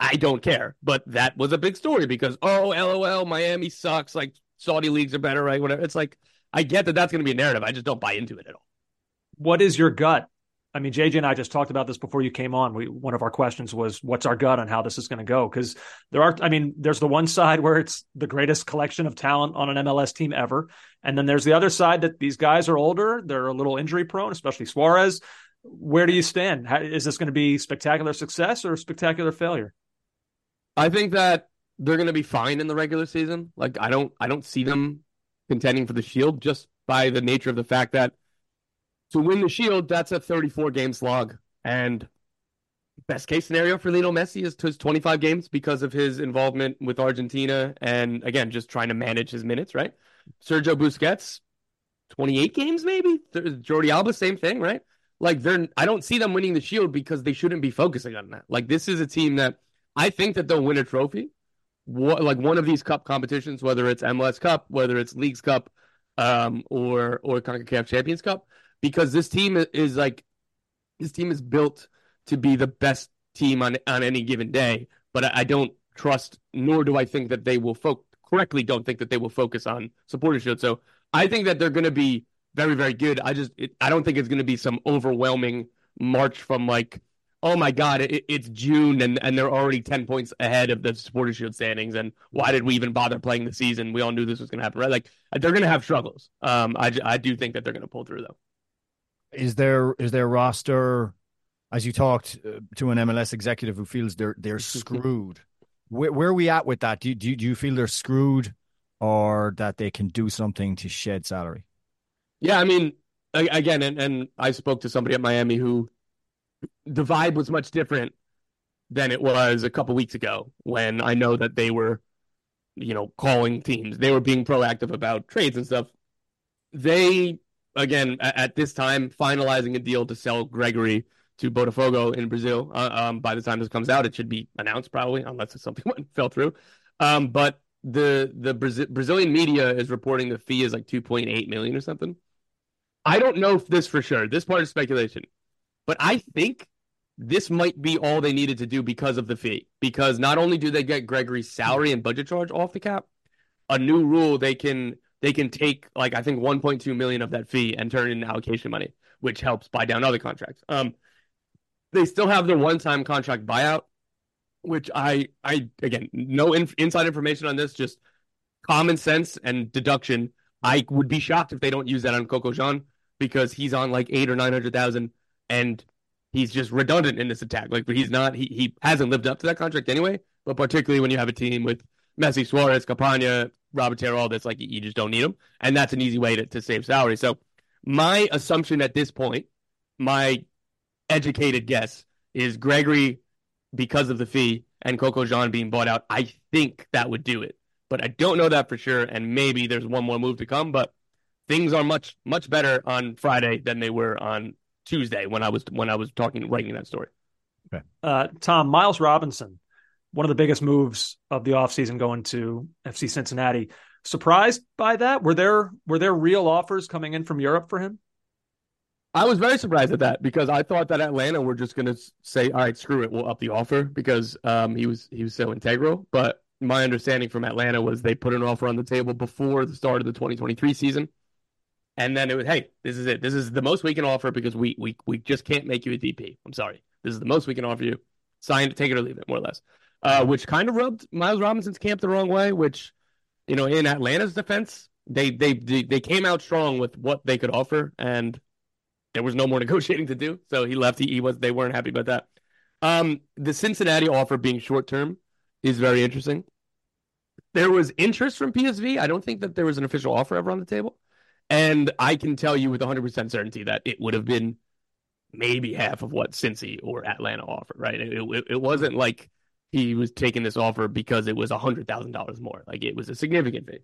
I don't care, but that was a big story because oh, lol, Miami sucks. Like Saudi leagues are better, right? Whatever. It's like I get that that's going to be a narrative. I just don't buy into it at all. What is your gut I mean, JJ and I just talked about this before you came on. We one of our questions was, "What's our gut on how this is going to go?" Because there are, I mean, there's the one side where it's the greatest collection of talent on an MLS team ever, and then there's the other side that these guys are older, they're a little injury prone, especially Suarez. Where do you stand? How, is this going to be spectacular success or spectacular failure? I think that they're going to be fine in the regular season. Like I don't, I don't see them contending for the Shield just by the nature of the fact that to win the Shield, that's a 34 game slog. And best case scenario for Lionel Messi is to his 25 games because of his involvement with Argentina and again just trying to manage his minutes, right? Sergio Busquets 28 games maybe. Jordi Alba same thing, right? Like they're I don't see them winning the Shield because they shouldn't be focusing on that. Like this is a team that I think that they'll win a trophy. What, like one of these cup competitions, whether it's MLS Cup, whether it's Leagues Cup, um, or or CONCACAF Champions Cup because this team is like this team is built to be the best team on on any given day. But I, I don't trust, nor do I think that they will focus correctly. Don't think that they will focus on supporter shield. So I think that they're going to be very very good. I just it, I don't think it's going to be some overwhelming march from like oh my god it, it's June and and they're already ten points ahead of the supporter shield standings and why did we even bother playing the season? We all knew this was going to happen, right? Like they're going to have struggles. Um, I I do think that they're going to pull through though is there is there a roster as you talked uh, to an MLS executive who feels they're they're screwed? Where, where are we at with that? Do you, do you, do you feel they're screwed, or that they can do something to shed salary? Yeah, I mean, again, and, and I spoke to somebody at Miami who the vibe was much different than it was a couple weeks ago when I know that they were, you know, calling teams. They were being proactive about trades and stuff. They again at, this time finalizing a deal to sell Gregore to Botafogo in Brazil. Uh, um, by the time this comes out, it should be announced probably, unless something fell through. Um, but the the Brazil- Brazilian media is reporting the fee is like 2.8 million or something. I don't know if this for sure. This part is speculation, but I think this might be all they needed to do because of the fee. Because not only do they get Gregore's salary and budget charge off the cap, a new rule, they can they can take like I think 1.2 million of that fee and turn it into allocation money, which helps buy down other contracts. Um, they still have their one-time contract buyout, which I I again no in, inside information on this, just common sense and deduction. I would be shocked if they don't use that on Coco Jean because he's on like eight or nine hundred thousand, and he's just redundant in this attack. Like, but he's not. He he hasn't lived up to that contract anyway. But particularly when you have a team with Messi, Suarez, Campana, Robert Taylor, all this, like you just don't need them, and that's an easy way to, to save salary. So my assumption at this point, my educated guess is Gregore because of the fee and Coco Jean being bought out. I think that would do it, but I don't know that for sure. And maybe there's one more move to come, but things are much much better on Friday than they were on Tuesday when I was when I was talking writing that story. Okay. Uh, Tom Miles Robinson, one of the biggest moves of the offseason going to FC Cincinnati. Surprised by that? Were there were there real offers coming in from Europe for him? I was very surprised at that because I thought that Atlanta were just going to say, "All right, screw it, we'll up the offer," because um, he was he was so integral. But my understanding from Atlanta was they put an offer on the table before the start of the 2023 season, and then it was, "Hey, this is it. This is the most we can offer because we we we just can't make you a DP. I'm sorry. This is the most we can offer you. Sign take it or leave it, more or less." Uh, which kind of rubbed Miles Robinson's camp the wrong way. Which, you know, in Atlanta's defense, they they they came out strong with what they could offer and there was no more negotiating to do. So he left. He, he was. They weren't happy about that. Um, the Cincinnati offer being short term is very interesting. There was interest from PSV. I don't think that there was an official offer ever on the table, and I can tell you with 100 percent certainty that it would have been maybe half of what Cincy or Atlanta offered. Right? It, it, it wasn't like he was taking this offer because it was hundred thousand dollars more. Like it was a significant fee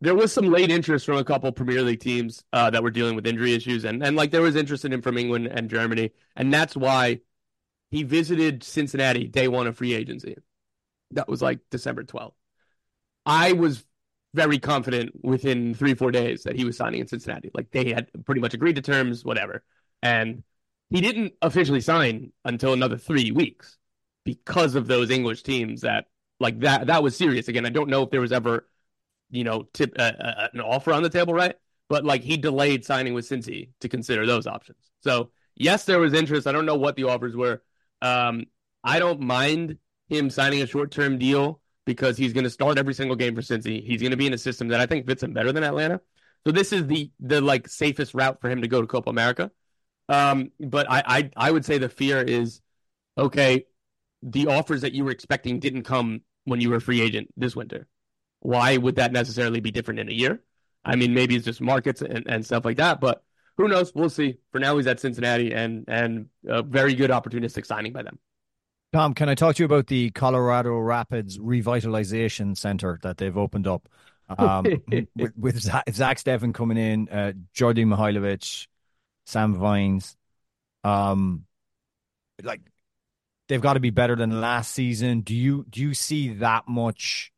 there was some late interest from a couple Premier League teams uh, that were dealing with injury issues, and and like there was interest in him from England and Germany, and that's why he visited Cincinnati day one of free agency. That was like December twelfth. I was very confident within three four days that he was signing in Cincinnati. Like they had pretty much agreed to terms, whatever, and he didn't officially sign until another three weeks because of those English teams that like that. That was serious. Again, I don't know if there was ever you know, tip uh, uh, an offer on the table, right? But like he delayed signing with Cincy to consider those options. So yes, there was interest. I don't know what the offers were. Um, I don't mind him signing a short term deal because he's going to start every single game for Cincy. He's going to be in a system that I think fits him better than Atlanta. So this is the the like safest route for him to go to Copa America. Um, but I, I I would say the fear is okay. The offers that you were expecting didn't come when you were a free agent this winter. Why would that necessarily be different in a year? I mean, maybe it's just markets and, and stuff like that, but who knows? We'll see. For now, he's at Cincinnati and and a very good opportunistic signing by them. Tom, can I talk to you about the Colorado Rapids Revitalization Center that they've opened up? Um, with, with Zach, Zack Steffen coming in, uh, Djordje Mihailovic, Sam Vines. Um, like they've got to be better than last season. Do you do you see that much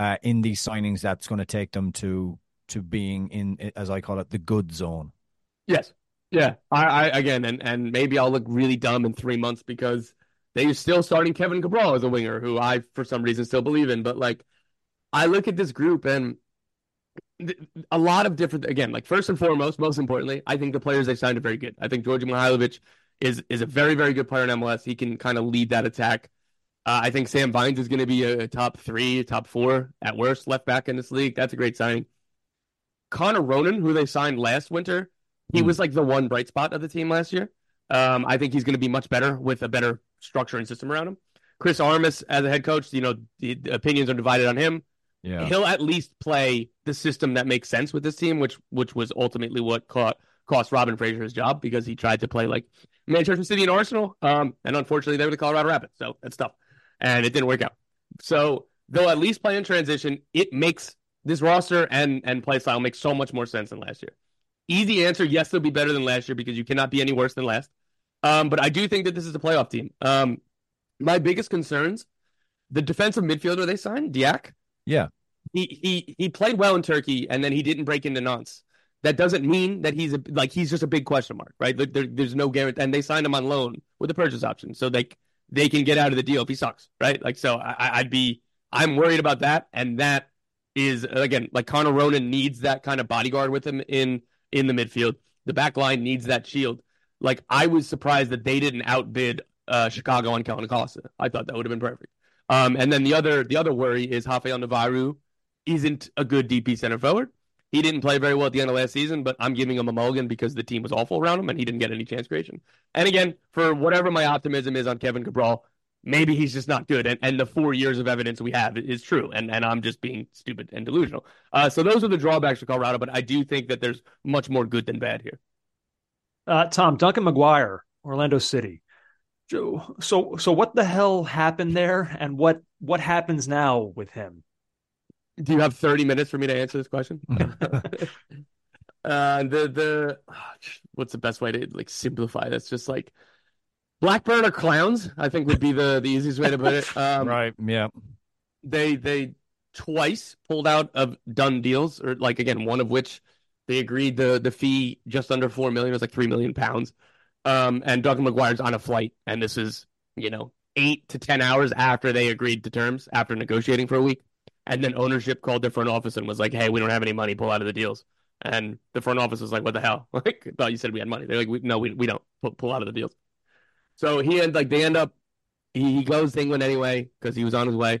uh, in these signings that's going to take them to to being in, as I call it, the good zone. Yes. Yeah. I, I again, and and maybe I'll look really dumb in three months because they're still starting Kevin Cabral as a winger, who I for some reason still believe in. But like, I look at this group and a lot of different. Again, like first and foremost, most importantly, I think the players they signed are very good. I think Djordje Mihailovic is is a very very good player in MLS. He can kind of lead that attack. Uh, I think Sam Vines is going to be a, a, top three, top four at worst left back in this league. That's a great signing. Connor Ronan, who they signed last winter, he mm. was like the one bright spot of the team last year. Um, I think he's going to be much better with a better structure and system around him. Chris Armas as a head coach, you know, the, the opinions are divided on him. Yeah. He'll at least play the system that makes sense with this team, which which was ultimately what caught, cost Robin Fraser his job because he tried to play like Manchester City and Arsenal. Um, and unfortunately, they were the Colorado Rapids. So that's tough and it didn't work out. So they'll at least play in transition. It makes this roster and and play style makes so much more sense than last year. Easy answer: yes, they'll be better than last year because you cannot be any worse than last. Um, but I do think that this is a playoff team. Um, my biggest concerns: the defensive midfielder they signed, Diak. Yeah, he he he played well in Turkey, and then he didn't break into Nantes. That doesn't mean that he's a, like he's just a big question mark, right? There, there's no guarantee, and they signed him on loan with a purchase option, so they they can get out of the deal if he sucks, right? Like, so I, I'd be, I'm worried about that. And that is again like Connor Ronan needs that kind of bodyguard with him in in the midfield. The back line needs that shield. Like I was surprised that they didn't outbid uh, Chicago on Kellyn Acosta. I thought that would have been perfect. Um, and then the other the other worry is Rafael Navarro isn't a good DP center forward. He didn't play very well at the end of last season, but I'm giving him a mulligan because the team was awful around him and he didn't get any chance creation. And again, for whatever my optimism is on Kevin Cabral, maybe he's just not good. And, and the four years of evidence we have is true. And, and I'm just being stupid and delusional. Uh, so those are the drawbacks for Colorado, but I do think that there's much more good than bad here. Uh, Tom, Duncan McGuire, Orlando City. So, so what the hell happened there, and what what happens now with him? Do you have 30 minutes for me to answer this question? uh, the the what's the best way to like simplify this? Just like Blackburn are clowns. I think would be the the easiest way to put it. Um, right. Yeah. They they twice pulled out of done deals, or like again, one of which they agreed the the fee just under four million was like three million pounds. Um, and Duncan McGuire's on a flight, and this is you know eight to ten hours after they agreed to terms after negotiating for a week. And then ownership called their front office and was like, "Hey, we don't have any money. Pull out of the deals." And the front office was like, "What the hell? Like, I thought you said we had money." They're like, we, "No, we we don't. Pull, pull out of the deals." So he end like they end up. He, he goes to England anyway because he was on his way,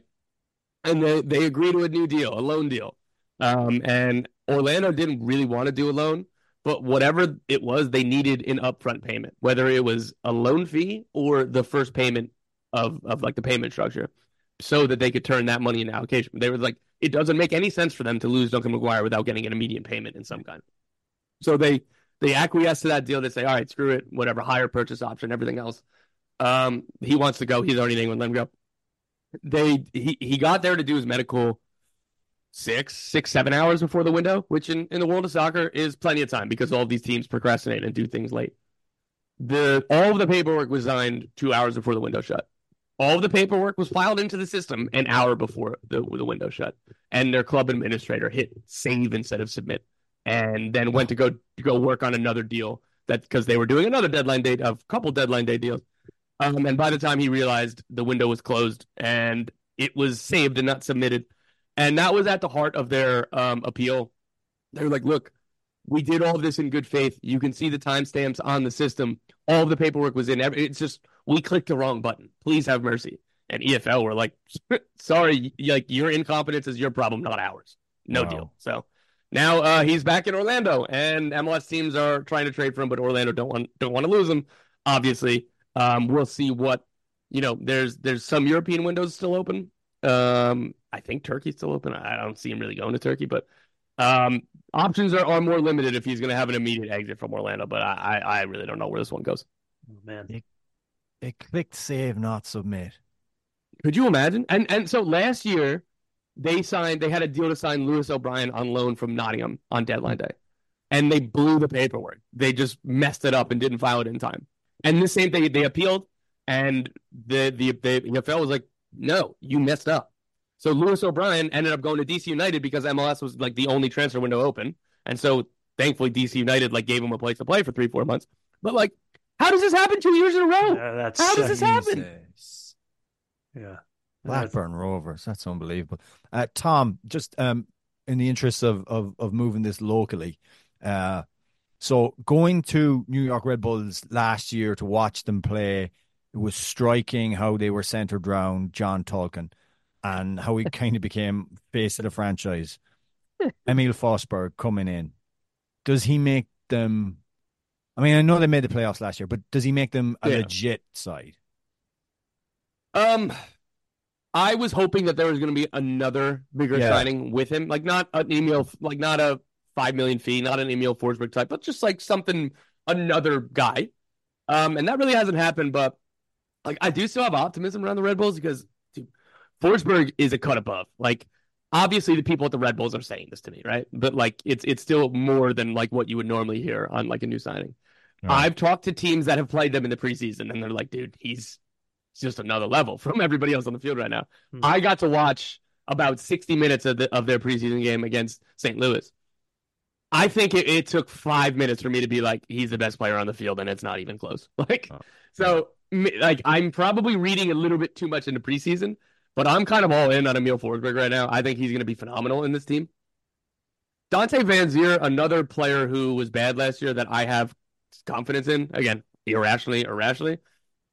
and they they agree to a new deal, a loan deal. Um, and Orlando didn't really want to do a loan, but whatever it was, they needed an upfront payment, whether it was a loan fee or the first payment of of like the payment structure so that they could turn that money into allocation. They were like, it doesn't make any sense for them to lose Duncan McGuire without getting an immediate payment in some kind. So they they acquiesce to that deal. They say, all right, screw it, whatever, higher purchase option, everything else. Um, he wants to go. He's already in England. Let him go. They he he got there to do his medical six, six, seven hours before the window, which in, in the world of soccer is plenty of time because all these teams procrastinate and do things late. The all of the paperwork was signed two hours before the window shut. All of the paperwork was filed into the system an hour before the, the window shut, and their club administrator hit save instead of submit, and then went to go to go work on another deal that because they were doing another deadline date of couple deadline day deals. Um, and by the time he realized the window was closed and it was saved and not submitted, and that was at the heart of their um, appeal. They're like, "Look, we did all this in good faith. You can see the timestamps on the system. All the paperwork was in. It's just we clicked the wrong button. Please have mercy. And EFL were like, sorry, like your incompetence is your problem, not ours. No wow. deal. So now uh, he's back in Orlando, and MLS teams are trying to trade for him, but Orlando don't want don't want to lose him. Obviously, um, we'll see what you know. There's there's some European windows still open. Um, I think Turkey's still open. I don't see him really going to Turkey, but um, options are, are more limited if he's going to have an immediate exit from Orlando. But I, I, I really don't know where this one goes. Oh, man, they they clicked save, not submit. Could you imagine? And and so last year they signed they had a deal to sign Lewis O'Brien on loan from Nottingham on deadline day. And they blew the paperwork. They just messed it up and didn't file it in time. And the same thing they appealed and the the the EFL was like, "No, you messed up." So Lewis O'Brien ended up going to DC United because MLS was like the only transfer window open. And so thankfully DC United like gave him a place to play for 3-4 months. But like how does this happen two years in a row? that's, How does this happen? Yeah. Blackburn Rovers. That's unbelievable. Uh, Tom, just um, in the interest of, of, of moving this locally, uh, so going to New York Red Bulls last year to watch them play, it was striking how they were centered around John Tolkin and how he kind of became face of the franchise. Emil Forsberg coming in. Does he make them I mean, I know they made the playoffs last year, but does he make them a yeah. legit side? Um, I was hoping that there was going to be another bigger yeah. signing with him, like not an Emil, like not a five million fee, not an Emil Forsberg type, but just like something another guy. Um, and that really hasn't happened, but like I do still have optimism around the Red Bulls because dude, Forsberg is a cut above. Like obviously the people at the Red Bulls are saying this to me, right? But like it's it's still more than like what you would normally hear on like a new signing. Right. I've talked to teams that have played them in the preseason, and they're like, dude, he's just another level from everybody else on the field right now. Hmm. I got to watch about 60 minutes of, the, of their preseason game against St. Louis. I think it, it, took five minutes for me to be like, he's the best player on the field, and it's not even close. Like, oh. so like I'm probably reading a little bit too much into preseason, But I'm kind of all in on Emil Forsberg right now. I think he's going to be phenomenal in this team. Dante Vanzeir, another player who was bad last year that I have confidence in. Again, irrationally, irrationally.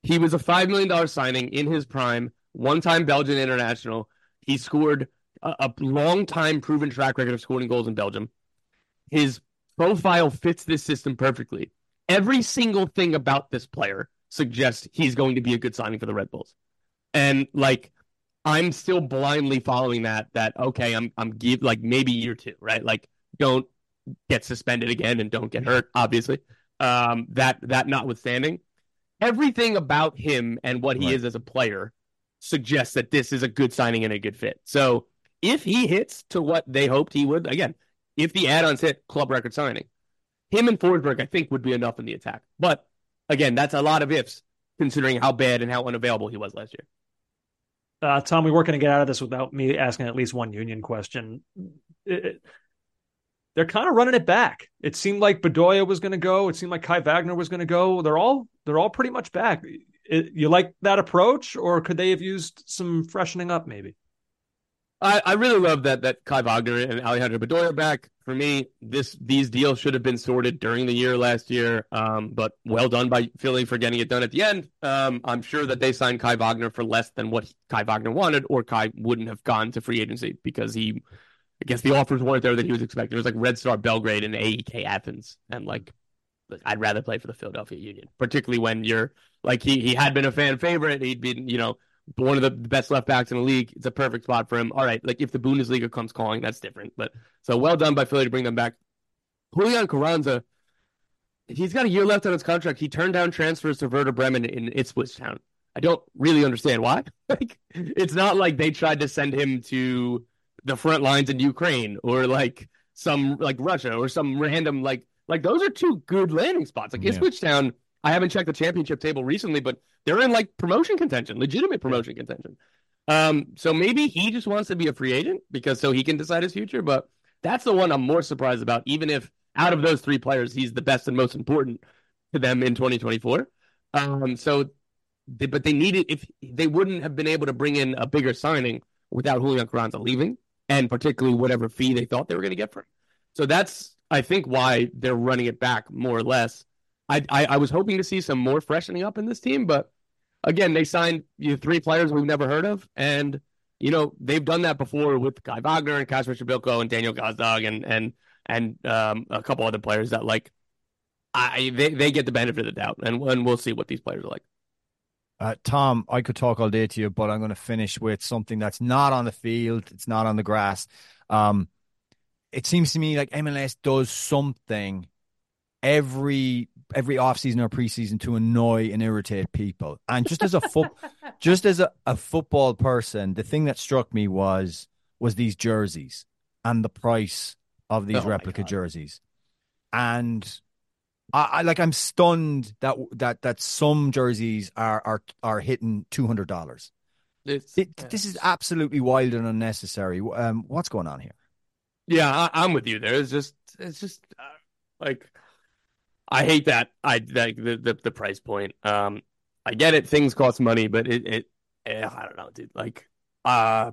He was a $5 million signing in his prime, one time Belgian international. He scored a, a long time proven track record of scoring goals in Belgium. His profile fits this system perfectly. Every single thing about this player suggests he's going to be a good signing for the Red Bulls. And like, I'm still blindly following that. That okay, I'm I'm give like maybe year two, right? Like, don't get suspended again and don't get hurt. Obviously, um, that that notwithstanding, everything about him and what he Right. is as a player suggests that this is a good signing and a good fit. So if he hits to what they hoped he would, again, if the add-ons hit club record signing, him and Forsberg, I think, would be enough in the attack. But again, that's a lot of ifs considering how bad and how unavailable he was last year. Uh, Tom, we weren't going to get out of this without me asking at least one union question. It- it- they're kind of running it back. It seemed like Bedoya was going to go. It seemed like Kai Wagner was going to go. They're all they're all pretty much back. It- you like that approach, or could they have used some freshening up? Maybe. I, I really love that that Kai Wagner and Alejandro Bedoya back. For me, this these deals should have been sorted during the year last year. Um, but well done by Philly for getting it done at the end. Um, I'm sure that they signed Kai Wagner for less than what Kai Wagner wanted, or Kai wouldn't have gone to free agency because he, I guess the offers weren't there that he was expecting. It was like Red Star Belgrade and AEK Athens, and like I'd rather play for the Philadelphia Union, particularly when you're like he he had been a fan favorite. He'd been you know one of the best left backs in the league. It's a perfect spot for him. All right, like if the Bundesliga comes calling, that's different. But so well done by Philly to bring them back. Julian Carranza, he's got a year left on his contract. He turned down transfers to Werder Bremen in Ipswich Town. I don't really understand why. Like, it's not like they tried to send him to the front lines in Ukraine or like some like Russia or some random like like those are two good landing spots. Like Yeah. Ipswich Town, I haven't checked the championship table recently, but they're in like promotion contention, legitimate promotion contention. Um, so maybe he just wants to be a free agent because so he can decide his future. But that's the one I'm more surprised about, even if out of those three players, he's the best and most important to them in 2024. Um, so, they, but they needed if they wouldn't have been able to bring in a bigger signing without Julian Carranza leaving, and particularly whatever fee they thought they were going to get for him. So that's I think why they're running it back more or less. I, I I was hoping to see some more freshening up in this team, but again, they signed you know, three players we've never heard of, and you know they've done that before with Kai Wagner and Kacper Przybyłko and Daniel Gazdag and and and um, a couple other players that like I they, they get the benefit of the doubt, and, and we'll see what these players are like. Uh, Tom, I could talk all day to you, but I'm going to finish with something that's not on the field. It's not on the grass. Um, it seems to me like MLS does something every every offseason or preseason to annoy and irritate people. And just as a foot, just as a, a football person, the thing that struck me was was these jerseys and the price of these Oh replica jerseys. And I, I like I'm stunned that that that some jerseys are are are hitting two hundred dollars. It's, This is absolutely wild and unnecessary. Um, what's going on here? Yeah, I, I'm with you there. It's just, it's just uh, like I hate that. I like the, the the price point. Um, I get it. Things cost money, but it it eh, I don't know, dude. Like, uh,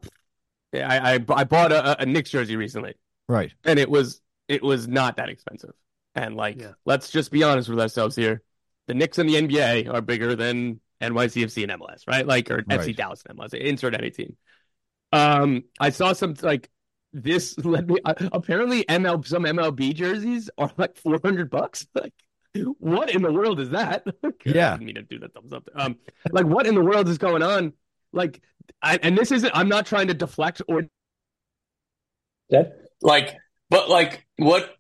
I I, I bought a, a Knicks jersey recently, Right. and it was it was not that expensive. And like, Yeah. let's just be honest with ourselves here. The Knicks and the NBA are bigger than NYCFC and MLS, right? Like, or FC Right. Dallas and MLS. Insert any team. Um, I saw some like this. Let me. Uh, apparently, ML some MLB jerseys are like four hundred bucks. Like, what in the world is that? Yeah. I didn't mean to do that thumbs up. Um, like, what in the world is going on? Like, I, and this isn't. I'm not trying to deflect or that like, but like, what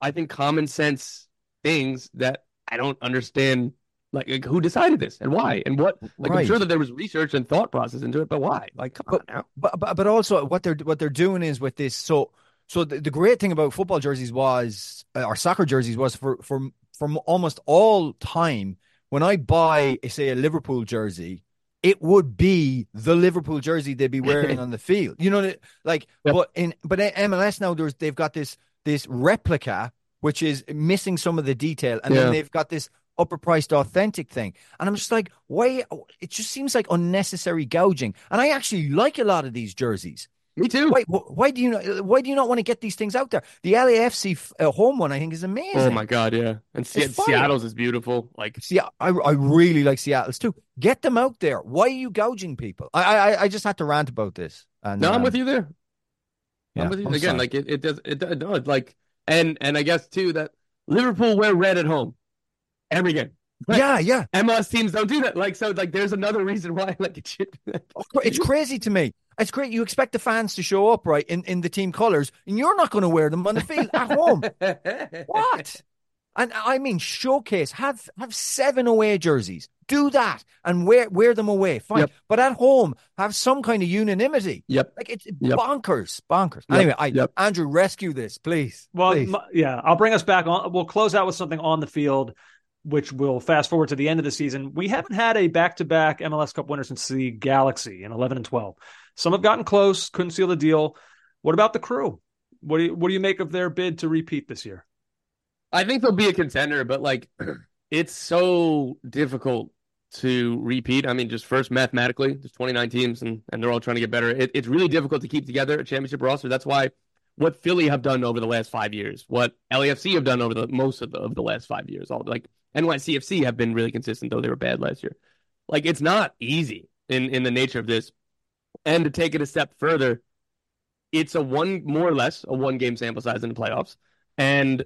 I think common sense things that I don't understand. Like, like, who decided this and why and what? Like, I'm sure that there was research and thought process into it, but why? Like, come But- on now. But, but but also what they're what they're doing is with this. So so the, the great thing about football jerseys was uh, or soccer jerseys was for for from almost all time when I buy say a Liverpool jersey, it would be the Liverpool jersey they'd be wearing on the field. You know, like Yep. but in but in MLS now there's they've got this this replica which is missing some of the detail, and Yeah. then they've got this upper priced authentic thing. And I'm just like, why? It just seems like unnecessary gouging. And I actually like a lot of these jerseys. Me too. Why, why do you not, why do you not want to get these things out there? The LAFC uh, home one, I think, is amazing. Oh my god, yeah. And Se- Seattle's is beautiful. Like See, I, I really like Seattle's too. Get them out there. Why are you gouging people? I, I, I just had to rant about this. And No, I'm um, with you there. yeah, I'm with you I'm again. sorry. Like it, it does. It does. No, it's like and and I guess too that Liverpool wear red at home every game. Yeah, yeah. MLS teams don't do that. Like so, like there's another reason why like it should. It's crazy to me. It's great. You expect the fans to show up right in, in the team colours, and you're not going to wear them on the field at home. What? And I mean, showcase. Have have seven away jerseys. Do that and wear wear them away. Fine. Yep. But at home, have some kind of unanimity. Yep. Like it's Yep. bonkers, bonkers. Yep. Anyway, I Yep. Andrew, rescue this, please. Well, please. m- yeah, I'll bring us back on. We'll close out with something on the field, which will fast forward to the end of the season. We haven't had a back-to-back MLS Cup winner since the Galaxy in 11 and 12. Some have gotten close, couldn't seal the deal. What about the crew? What do you what do you make of their bid to repeat this year? I think they'll be a contender, but like it's so difficult to repeat. I mean, just first mathematically, there's 29 teams and, and they're all trying to get better. It, it's really difficult to keep together a championship roster. That's why what Philly have done over the last five years, what LAFC have done over the most of the, of the last five years, all like NYCFC have been really consistent, though they were bad last year. Like it's not easy in in the nature of this. And to take it a step further, it's a one more or less a one game sample size in the playoffs. And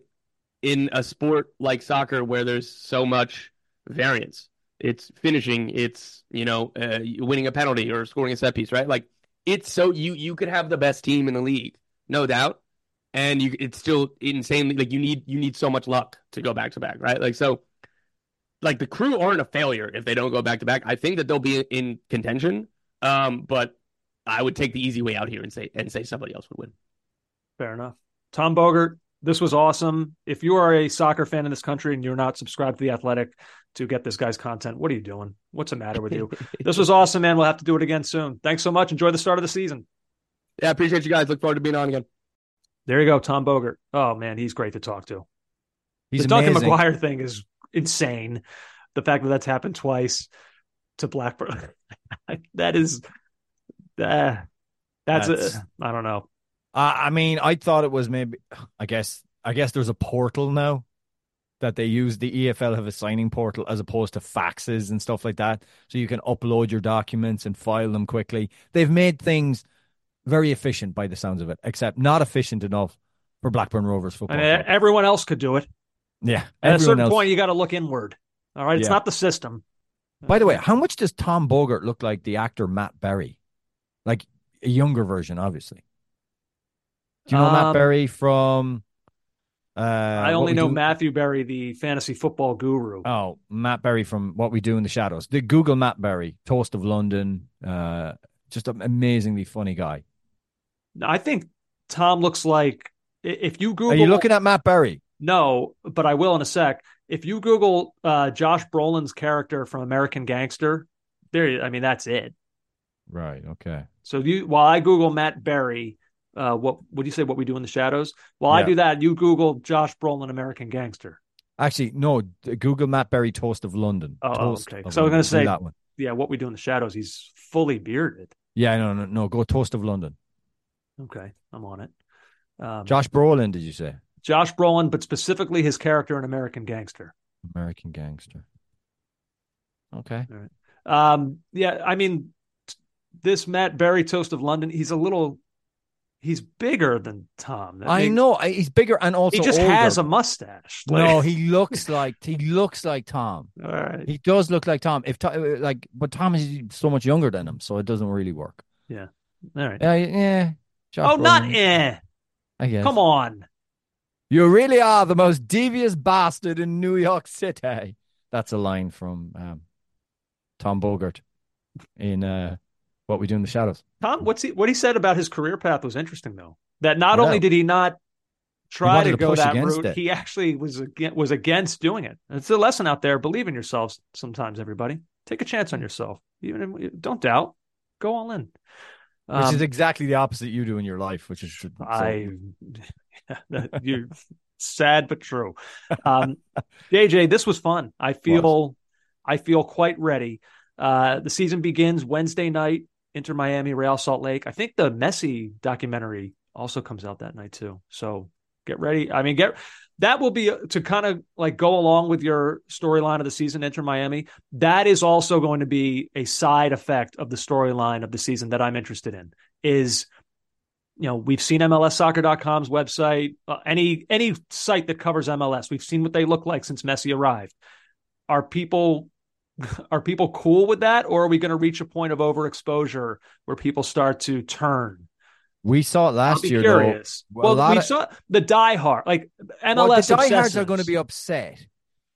in a sport like soccer where there's so much variance. It's finishing, it's you know, uh, winning a penalty or scoring a set piece, right? Like it's so you you could have the best team in the league, no doubt, and you it's still insanely like you need you need so much luck to go back to back, right? Like so, like the crew aren't a failure if they don't go back to back. I think that they'll be in contention, um, but I would take the easy way out here and say and say somebody else would win. Fair enough. Tom Bogert, this was awesome. If you are a soccer fan in this country and you're not subscribed to The Athletic to get this guy's content, what are you doing? What's the matter with you? this was awesome, man. We'll have to do it again soon. Thanks so much. Enjoy the start of the season. Yeah, I appreciate you guys. Look forward to being on again. There you go, Tom Bogert. Oh, man, he's great to talk to. He's the Duncan amazing. McGuire thing is insane. The fact that that's happened twice to Blackburn, that is, uh, that's, That's- I don't know. Uh, I mean, I thought it was maybe. I guess. I guess there's a portal now that they use. The EFL have a signing portal as opposed to faxes and stuff like that, so you can upload your documents and file them quickly. They've made things very efficient by the sounds of it, except not efficient enough for Blackburn Rovers football. Club. everyone else could do it. yeah, At a certain else. point, you got to look inward. All right, it's Yeah. not the system. By the way, how much does Tom Bogert look like the actor Matt Berry? Like a younger version, obviously. Do you know Matt Um, Berry from? Uh, I only know Do- Matthew Berry, the fantasy football guru. Oh, Matt Berry from What We Do in the Shadows. The Google Matt Berry, Toast of London. Uh, just an amazingly funny guy. I think Tom looks like if you Google. Are you looking at Matt Berry? No, but I will in a sec. If you Google uh, Josh Brolin's character from American Gangster, there. I mean, that's it. Right. Okay. So you, while I Google Matt Berry, uh, what would you say? What we do in the shadows? While I do that, you Google Josh Brolin, American Gangster. Actually, no. Google Matt Berry, Toast of London. Oh, oh, Toast okay. So I was gonna say- that one. Yeah, what we do in the shadows. He's fully bearded. Yeah. No. No. No. Go Toast of London. Okay, I'm on it. Um, Josh Brolin. Did you say Josh Brolin, but specifically his character in American Gangster. American Gangster? Okay. Um, yeah, I mean, this Matt Berry Toast of London, he's a little, he's bigger than Tom. That I makes- know he's bigger and also He just older. has a mustache. No, he looks like he looks like Tom. all right. He does look like Tom. If like, but Tom is so much younger than him, so it doesn't really work. Yeah. All right. Uh, yeah. Josh oh, not eh. I guess. Come on. You really are the most devious bastard in New York City. That's a line from um, Tom Bogert in uh, What We Do in the Shadows. Tom, what's he, what he said about his career path was interesting, though. That not Yeah. only did he not try to to go that route, it. he actually was against, was against doing it. It's a lesson out there. Believe in yourselves sometimes, everybody. Take a chance on yourself. Even if, don't doubt. Go all in. Which Um, is exactly the opposite you do in your life, which is so- I, you, Sad but true. Um, JJ, this was fun. I feel I feel quite ready. Uh, the season begins Wednesday night. Inter Miami, Real Salt Lake. I think the Messi documentary also comes out that night too. So get ready. I mean, get that will be to kind of like go along with your storyline of the season, Inter Miami. That is also going to be a side effect of the storyline of the season that I'm interested in. Is you know we've seen MLSsoccer.com's website, uh, any any site that covers MLS. We've seen what they look like since Messi arrived. Are people are people cool with that, or are we going to reach a point of overexposure where people start to turn? We saw it last year, curious. though. Well, we of, saw the diehard, like MLS. well, the diehards are going to be upset.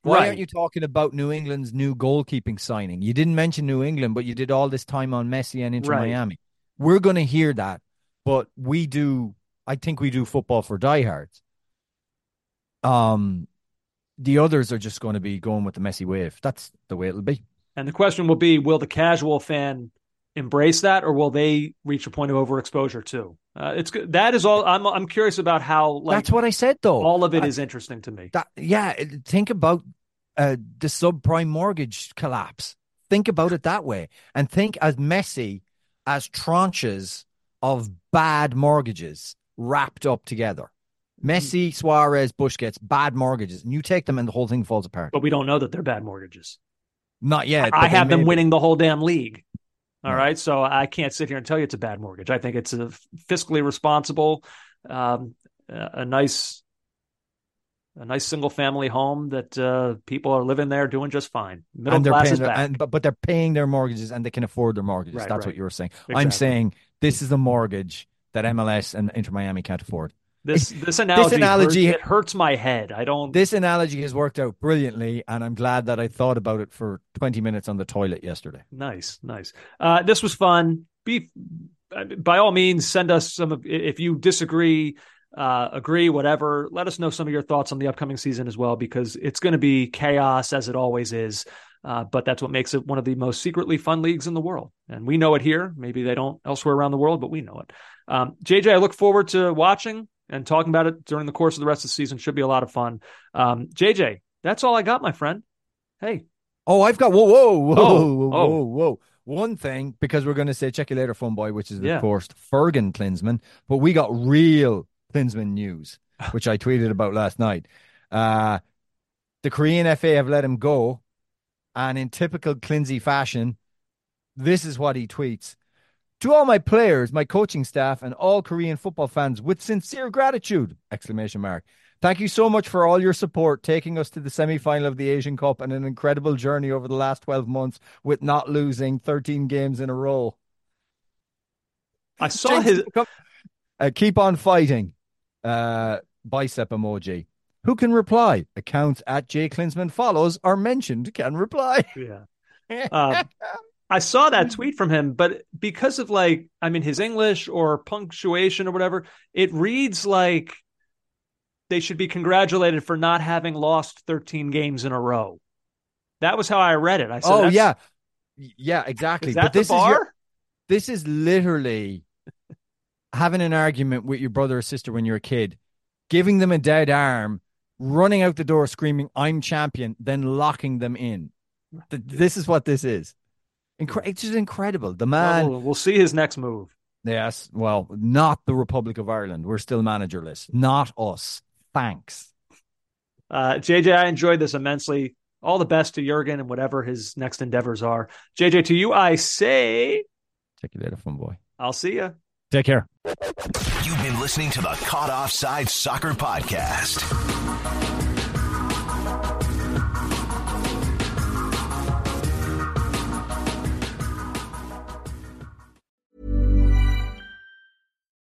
Why Right. aren't you talking about New England's new goalkeeping signing? You didn't mention New England, but you did all this time on Messi and Inter Right. Miami. We're going to hear that, but we do. I think we do football for diehards. Um, the others are just going to be going with the Messi wave. That's the way it'll be. And the question will be: Will the casual fan embrace that, or will they reach a point of overexposure too? Uh, it's. That is all. I'm I'm curious about how like That's what I said, though. all of it I- is interesting to me. That yeah, think about uh, the subprime mortgage collapse. Think about it that way, and think as Messi as tranches of bad mortgages wrapped up together. Messi, Suarez, Busquets bad mortgages, and you take them, and the whole thing falls apart. But we don't know that they're bad mortgages. Not yet. I have them winning the whole damn league. All Yeah. right, so I can't sit here and tell you it's a bad mortgage. I think it's a fiscally responsible, um, a nice, a nice single family home that uh, people are living there doing just fine. Middle and class is their, back. and, but, but they're paying their mortgages and they can afford their mortgages. Right, That's right. what you were saying. I'm saying this is a mortgage that MLS and Inter Miami can't afford. This this analogy, analogy- hurts, it hurts my head. I don't. This analogy has worked out brilliantly, and I'm glad that I thought about it for 20 minutes on the toilet yesterday. Nice, nice. Uh, this was fun. Be uh, by all means send us some of if you disagree, uh, agree, whatever. Let us know some of your thoughts on the upcoming season as well, because it's going to be chaos as it always is. Uh, but that's what makes it one of the most secretly fun leagues in the world, and we know it here. Maybe they don't elsewhere around the world, but we know it. Um, JJ, I look forward to watching and talking about it during the course of the rest of the season. Should be a lot of fun. Um, JJ, that's all I got, my friend. Hey, Oh, I've got whoa, whoa, whoa, Oh, whoa, oh. whoa, whoa. One thing, because we're going to say check you later, fun boy, which is Yeah. of course Jurgen Klinsmann, but we got real Klinsmann news, which I tweeted about last night. Uh, the Korean FA have let him go, and in typical Klinsy fashion, this is what he tweets. To all my players, my coaching staff, and all Korean football fans, with sincere gratitude! Exclamation mark. Thank you so much for all your support, taking us to the semi final of the Asian Cup and an incredible journey over the last 12 months with not losing 13 games in a row. I saw his. Uh, keep on fighting. Uh, bicep emoji. Who can reply? Accounts at J. Klinsmann follows are mentioned can reply. Yeah. Um, I saw that mm-hmm. tweet from him, but because of like, I mean, his English or punctuation or whatever, it reads like they should be congratulated for not having lost 13 games in a row. That was how I read it. I said, oh, yeah. Yeah, exactly. But this the is your, this is literally having an argument with your brother or sister when you're a kid, giving them a dead arm, running out the door screaming, I'm champion, then locking them in. This is what this is. Incre- it's just incredible. The man, Well, we'll see his next move. yes, well, not the Republic of Ireland. We're still managerless. Not us. Thanks. Uh, JJ, I enjoyed this immensely. All the best to Jurgen and whatever his next endeavors are. JJ, to you, I say, Check you later, fun boy. I'll see you. Take care. You've been listening to the Caught Offside Soccer Podcast.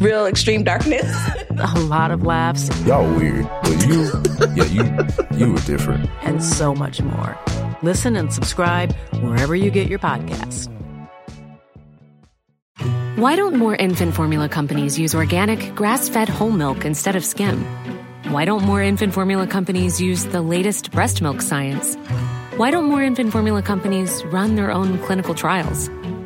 real extreme darkness. a lot of laughs. Y'all weird, but you, yeah, you, you were different. And so much more. Listen and subscribe wherever you get your podcasts. Why don't more infant formula companies use organic, grass fed whole milk instead of skim? Why don't more infant formula companies use the latest breast milk science? Why don't more infant formula companies run their own clinical trials?